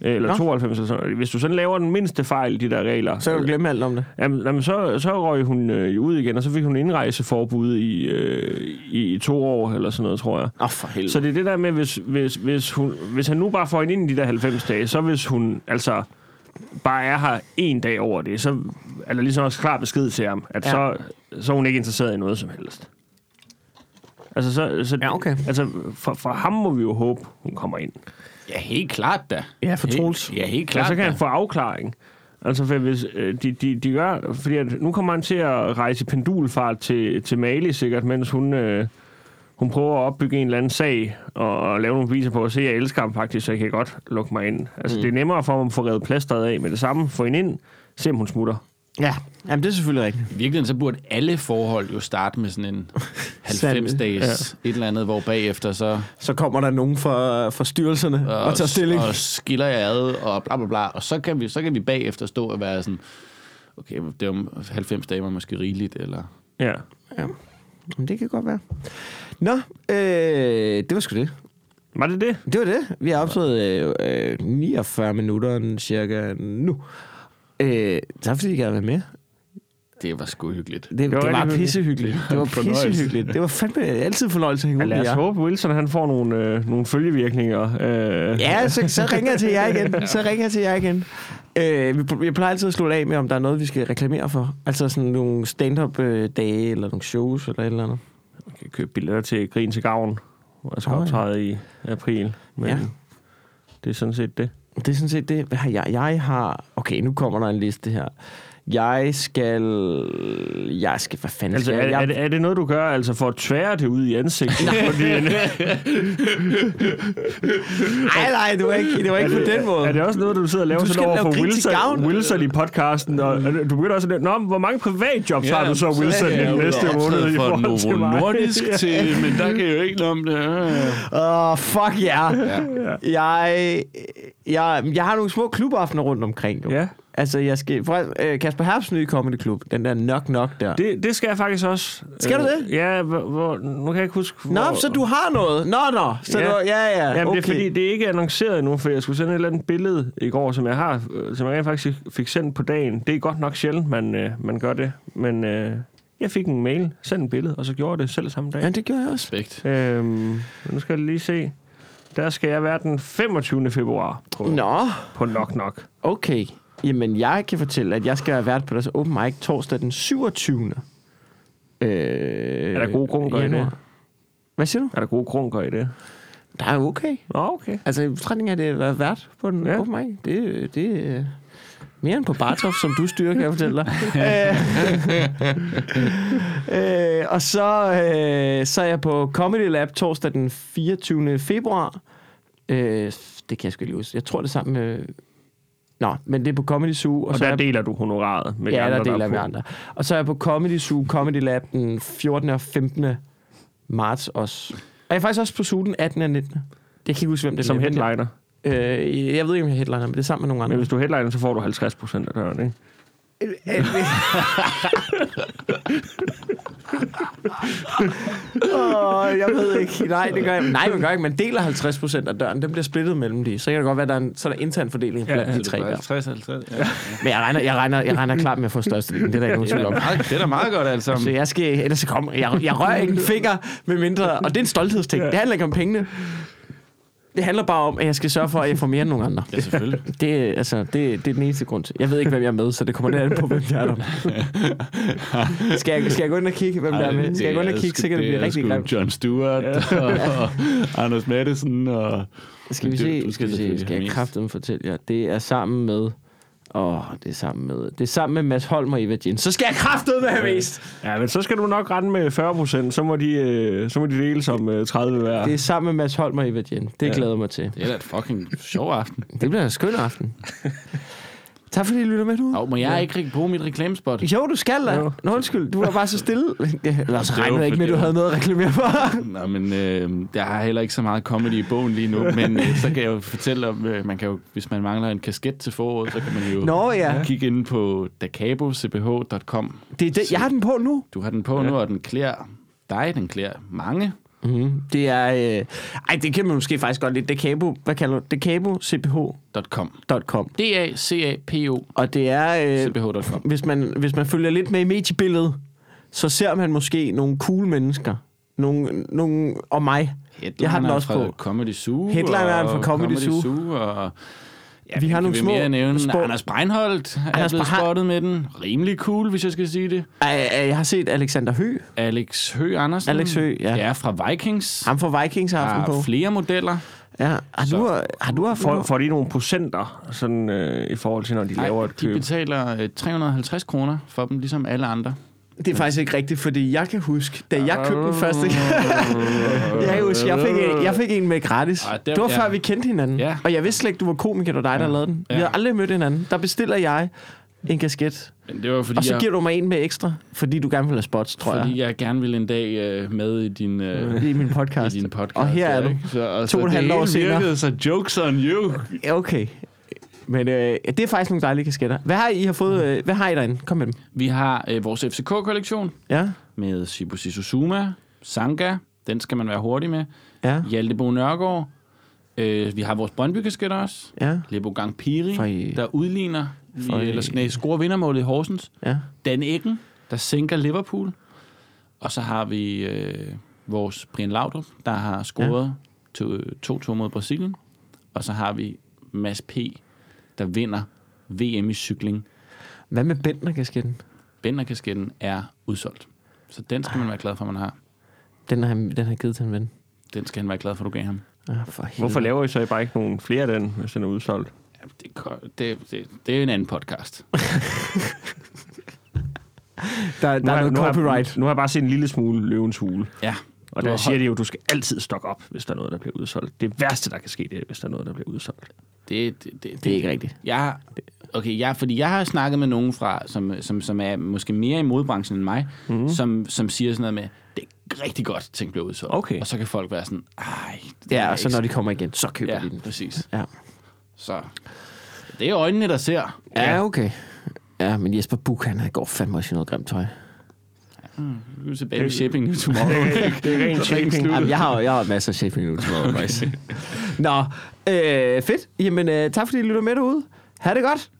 Eller Nå. 92 eller sådan. Hvis du sådan laver den mindste fejl i de der regler, Så kan du glemme alt om det. Jamen, jamen så, så røg hun øh, ud igen, og så fik hun indrejseforbud i, øh, i, i to år, eller sådan noget, tror jeg. Åh, oh, for helvede. Så det er det der med, hvis, hvis, hvis, hun, hvis han nu bare får hende ind i de der 90 dage, så hvis hun altså bare er her en dag over det, så er der ligesom også klar besked til ham, at ja. så, så er hun ikke interesseret i noget som helst. Altså, så, så, Ja, okay. altså for, for ham må vi jo håbe, hun kommer ind. Ja, helt klart da. Ja, for Troels. Ja, helt Klart, klart så kan da. han få afklaring. Altså, for hvis øh, de, de, de gør... Fordi at nu kommer han til at rejse pendulfart til, til Mali sikkert, mens hun, øh, hun prøver at opbygge en eller anden sag og, og lave nogle beviser på at se, at jeg elsker ham faktisk, så jeg kan godt lukke mig ind. Altså, mm. det er nemmere for ham at få revet plasteret af med det samme, få hende ind, se om hun smutter. Ja, Jamen, det er selvfølgelig rigtigt. I virkeligheden så burde alle forhold jo starte med sådan en 90-dages ja. et eller andet, hvor bagefter så Så kommer der nogen fra, fra styrelserne og, og tager stilling. og skiller jer ad, og bla bla bla. Og så kan vi, så kan vi bagefter stå og være sådan, okay, det er 90 dage var måske rigeligt, eller... Ja. Men det kan godt være. Nå, øh, det var sgu det. Var det det? Det var det. Vi har optaget øh, øh, 49 minutter cirka nu. Øh, tak fordi I gad være med. Det var sgu hyggeligt. Det, det, var det var pissehyggeligt. Det var pissehyggeligt. Det var fandme altid fornøjelse at hænge ud med lad os jer. håbe, Wilson han får nogle, øh, nogle følgevirkninger. Øh, Ja, så, så ringer jeg til jer igen. Så ringer jeg til jer igen. Øh, vi, vi plejer altid at slutte af med, om der er noget, vi skal reklamere for. Altså sådan nogle stand-up-dage, eller nogle shows, eller et eller andet. kan købe billetter til Grin til Gavn, hvor jeg skal Åh, ja. optræde i april. Men Ja. det er sådan set det. Det er sådan set det. Hvad har jeg? Jeg har... Okay, nu kommer der en liste her. Jeg skal... Jeg skal... Hvad fanden Altså, skal er, jeg? er, jeg det, er det noget, du gør altså for at tvære det ud i ansigtet? Fordi, er, nej, nej, det var ikke, det var ikke på den måde. er det også noget, du sidder og laver Du sådan over for Wilson, Gavn. Wilson i podcasten? Og, og du begynder også at Nå, hvor mange privatjobs Ja, har du så, Wilson, er i den næste måned? i for forhold til mig? Nordisk til, men der kan jeg jo ikke noget om det. Åh, oh, fuck ja. Jeg, jeg, jeg har nogle små klubaftener rundt omkring. Jo. Ja, Altså, jeg skal... For, øh, Kasper Herbs nye Comedy Club, den der Knock Knock der. det, det skal jeg faktisk også. Skal du Øh, det? Ja, hvor, nu kan jeg ikke huske... Nå, hvor, så du har noget. Nå, nå. Så Ja. du, ja, ja. Jamen, okay. det er fordi, det er ikke annonceret endnu, for jeg skulle sende et eller andet billede i går, som jeg har, øh, som jeg rent faktisk fik sendt på dagen. Det er godt nok sjældent, man, øh, man gør det, men øh, jeg fik en mail, sendt et billede, og så gjorde jeg det selv samme dag. Ja, det gør jeg også. Respekt. Øhm, nu skal jeg lige se. Der skal jeg være den 25. februar på, Nå, på Knock Knock. okay. Jamen, jeg kan fortælle, at jeg skal have været på deres open mic torsdag den 27. Øh, Er der gode grunker i det? Hvad siger du? Er der gode grunker i det? Der er okay. Nå, okay. Altså, i betragtning af, det at være vært på den Ja. open mic, det, det er mere end på Bartov, som du styrer, kan jeg fortælle dig. øh, øh, og så, øh, så er jeg på Comedy Lab torsdag den 24. februar. Øh, det kan jeg sgu lige huske. Jeg tror, det er sammen med... Nå, men det er på Comedy Zoo. Og så er der jeg- deler du honoraret med de Ja, andre, der deler er vi på. andre. Og så er jeg på Comedy Zoo Comedy Lab den 14. og 15. marts også. Og jeg er faktisk også på Zoo den 18. og 19. Jeg kan ikke huske, hvem det er. Som med. headliner. Øh, jeg ved ikke, om jeg er headliner, men det er sammen med nogle Men andre. hvis du er headliner, så får du 50 procent af døren, ikke? Åh, jeg ved ikke. Nej, det gør jeg. Nej, man gør ikke. Man deler 50 procent af døren. Den bliver splittet mellem de. Så kan det godt være, at der er en, så er der intern fordeling blandt de tre der. 50, 50. Ja. Men jeg regner, jeg regner, jeg regner klart med at få størstedelen. Det er der ikke nogen tvivl om. Det er da meget godt, altså. Så jeg skal, ellers kommer, jeg, jeg rører ikke en finger med mindre, og det er en stolthedsting. Det handler ikke om pengene. Det handler bare om, at jeg skal sørge for, at jeg får mere end nogen andre. Ja, selvfølgelig. Det, er- altså, det, det er den eneste grund til. Jeg ved ikke, hvem jeg er med, så det kommer lidt an på, hvem jeg er der. Skal jeg, skal jeg gå ind og kigge, hvem der er med? Skal jeg gå ind og kigge, så kan det blive rigtig grimt. John Stewart og, og Anders Madsen og... Skal vi Du- se, du skal vi se, skal jeg kraften fortælle jer. Det er sammen med... Åh, oh, det er sammen med... Det er sammen med Mads Holm og Eva Jens. Så skal jeg kraftedeme have mest! Ja, men så skal du nok rende med 40 procent, så, må de, øh, så må de dele som øh, 30 hver. Det er sammen med Mads Holm og Eva Jens. Det Ja. glæder mig til. Det er da et fucking sjov aften. Det bliver en skøn aften. Tak fordi I lytter med nu. Og må jeg ikke bruge mit reklamespot? Jo, du skal da. Jo. Nå, undskyld, du var bare så stille. Eller så regnede jeg ikke med, at du havde noget at reklamere for. Nå, men øh, jeg har heller ikke så meget comedy i bogen lige nu, men øh, så kan jeg jo fortælle om, øh, man kan jo, hvis man mangler en kasket til foråret, så kan man jo Nå ja, kigge ind på dakabocph.com. det er det. jeg har den på nu. Du har den på ja. nu, og den klæder dig, den klæder mange. Mm, det er... Øh, ej, det kan man måske faktisk godt lidt. Decabo, hvad kalder du? Decabocph.com. .com. D-A-C-A-P-O Og det er... Øh, cph.com. hvis, man, hvis man følger lidt med i mediebilledet, så ser man måske nogle cool mennesker. Nogle, nogle, og mig. Jeg har den også på. Comedy Zoo. Headlineren fra Comedy Zoo. og ja, Vi har kan nogle vi små mere nævne. spor- Anders Breinholt er Anders blevet Brei- spottet med den. Rimelig cool, hvis jeg skal sige det. Ej, ej, Jeg har set Alexander Høgh. Alex Høgh Andersen. Alex Høgh, ja. Ja, fra Vikings. Ham fra Vikings har haft på. flere modeller. Ja. Har, Så- du, har du haft For, får de nogle procenter, sådan, øh, i forhold til, når de Nej, laver et de køb? betaler øh, 350 kroner for dem, ligesom alle andre. Det er faktisk ikke rigtigt, fordi jeg kan huske, da jeg købte den første... jeg kan huske, jeg fik, en, jeg fik en med gratis. Ej, det- Det var ja. før, vi kendte hinanden. Ja. Og jeg vidste slet ikke, du var komiker, det var dig, der Ja. lavede den. Vi Ja. har aldrig mødt hinanden. Der bestiller jeg en kasket. Men det var fordi, Og så jeg, giver du mig en med ekstra, fordi du gerne vil have spots, tror fordi jeg. jeg gerne ville en dag øh, med i din, øh, I min podcast. i din podcast. Og her er du. Så, og To og et halvt år senere. virkede, så jokes on you. Okay. Men øh, det er faktisk nogle dejlige kasketter. Hvad har I har fået? Øh, hvad har I derinde? Kom med dem. Vi har øh, vores FCK-kollektion Ja, med Shibushi Suzuma, Sanga, den skal man være hurtig med, ja, Hjaltebo Nørgaard, øh, vi har vores Brøndby-kasketter også, ja. Lebo Gang Piri, I- der udligner Vi, For- eller nej, scorer vindermålet i Horsens. Ja. Dan Eggen, der sænker Liverpool. Og så har vi øh, vores Brian Laudrup, der har scoret to- 2-2 mod Brasilien. Og så har vi Mads P., der vinder VM i cykling. Hvad med Bentner-kasketten? Bender-kasketten er udsolgt. Så den skal man være glad for, man har. Den har, han- den har givet til en ven. Den skal han være glad for, du gav ham. Ah, for helvede. Hvorfor laver I så bare ikke nogen flere af den, hvis den er udsolgt? Ja, det, det, det, det er en anden podcast. Der, der er noget nu har, copyright. Nu har jeg bare set en lille smule løvens hule. Ja. Og der siger de jo, at du skal altid stokke op, hvis der er noget, der bliver udsolgt. Det værste, der kan ske, det er, hvis der er noget, der bliver udsolgt. Det, det, det, Det er ikke rigtigt. Jeg, okay, jeg, fordi jeg har snakket med nogen fra, som, som, som er måske mere i modbranchen end mig, Mhm. mm. som, som siger sådan noget med, det er rigtig godt, at ting bliver udsolgt. Okay. Og så kan folk være sådan, ej. det Ja, er og så når de kommer igen, så køber Ja, de den. præcis. Ja. Så det er øjnene, der ser. ja, okay. Ja, men Jesper Buch, han går fandme også i noget grimt tøj. Vi er tilbage shipping nu tomorrow. Det er rent shaping. Jamen, jeg har, jeg har masser af shipping nu, tror jeg. Nå, øh, fedt. Jamen, øh, tak fordi I lytter med derude. Ha' det godt.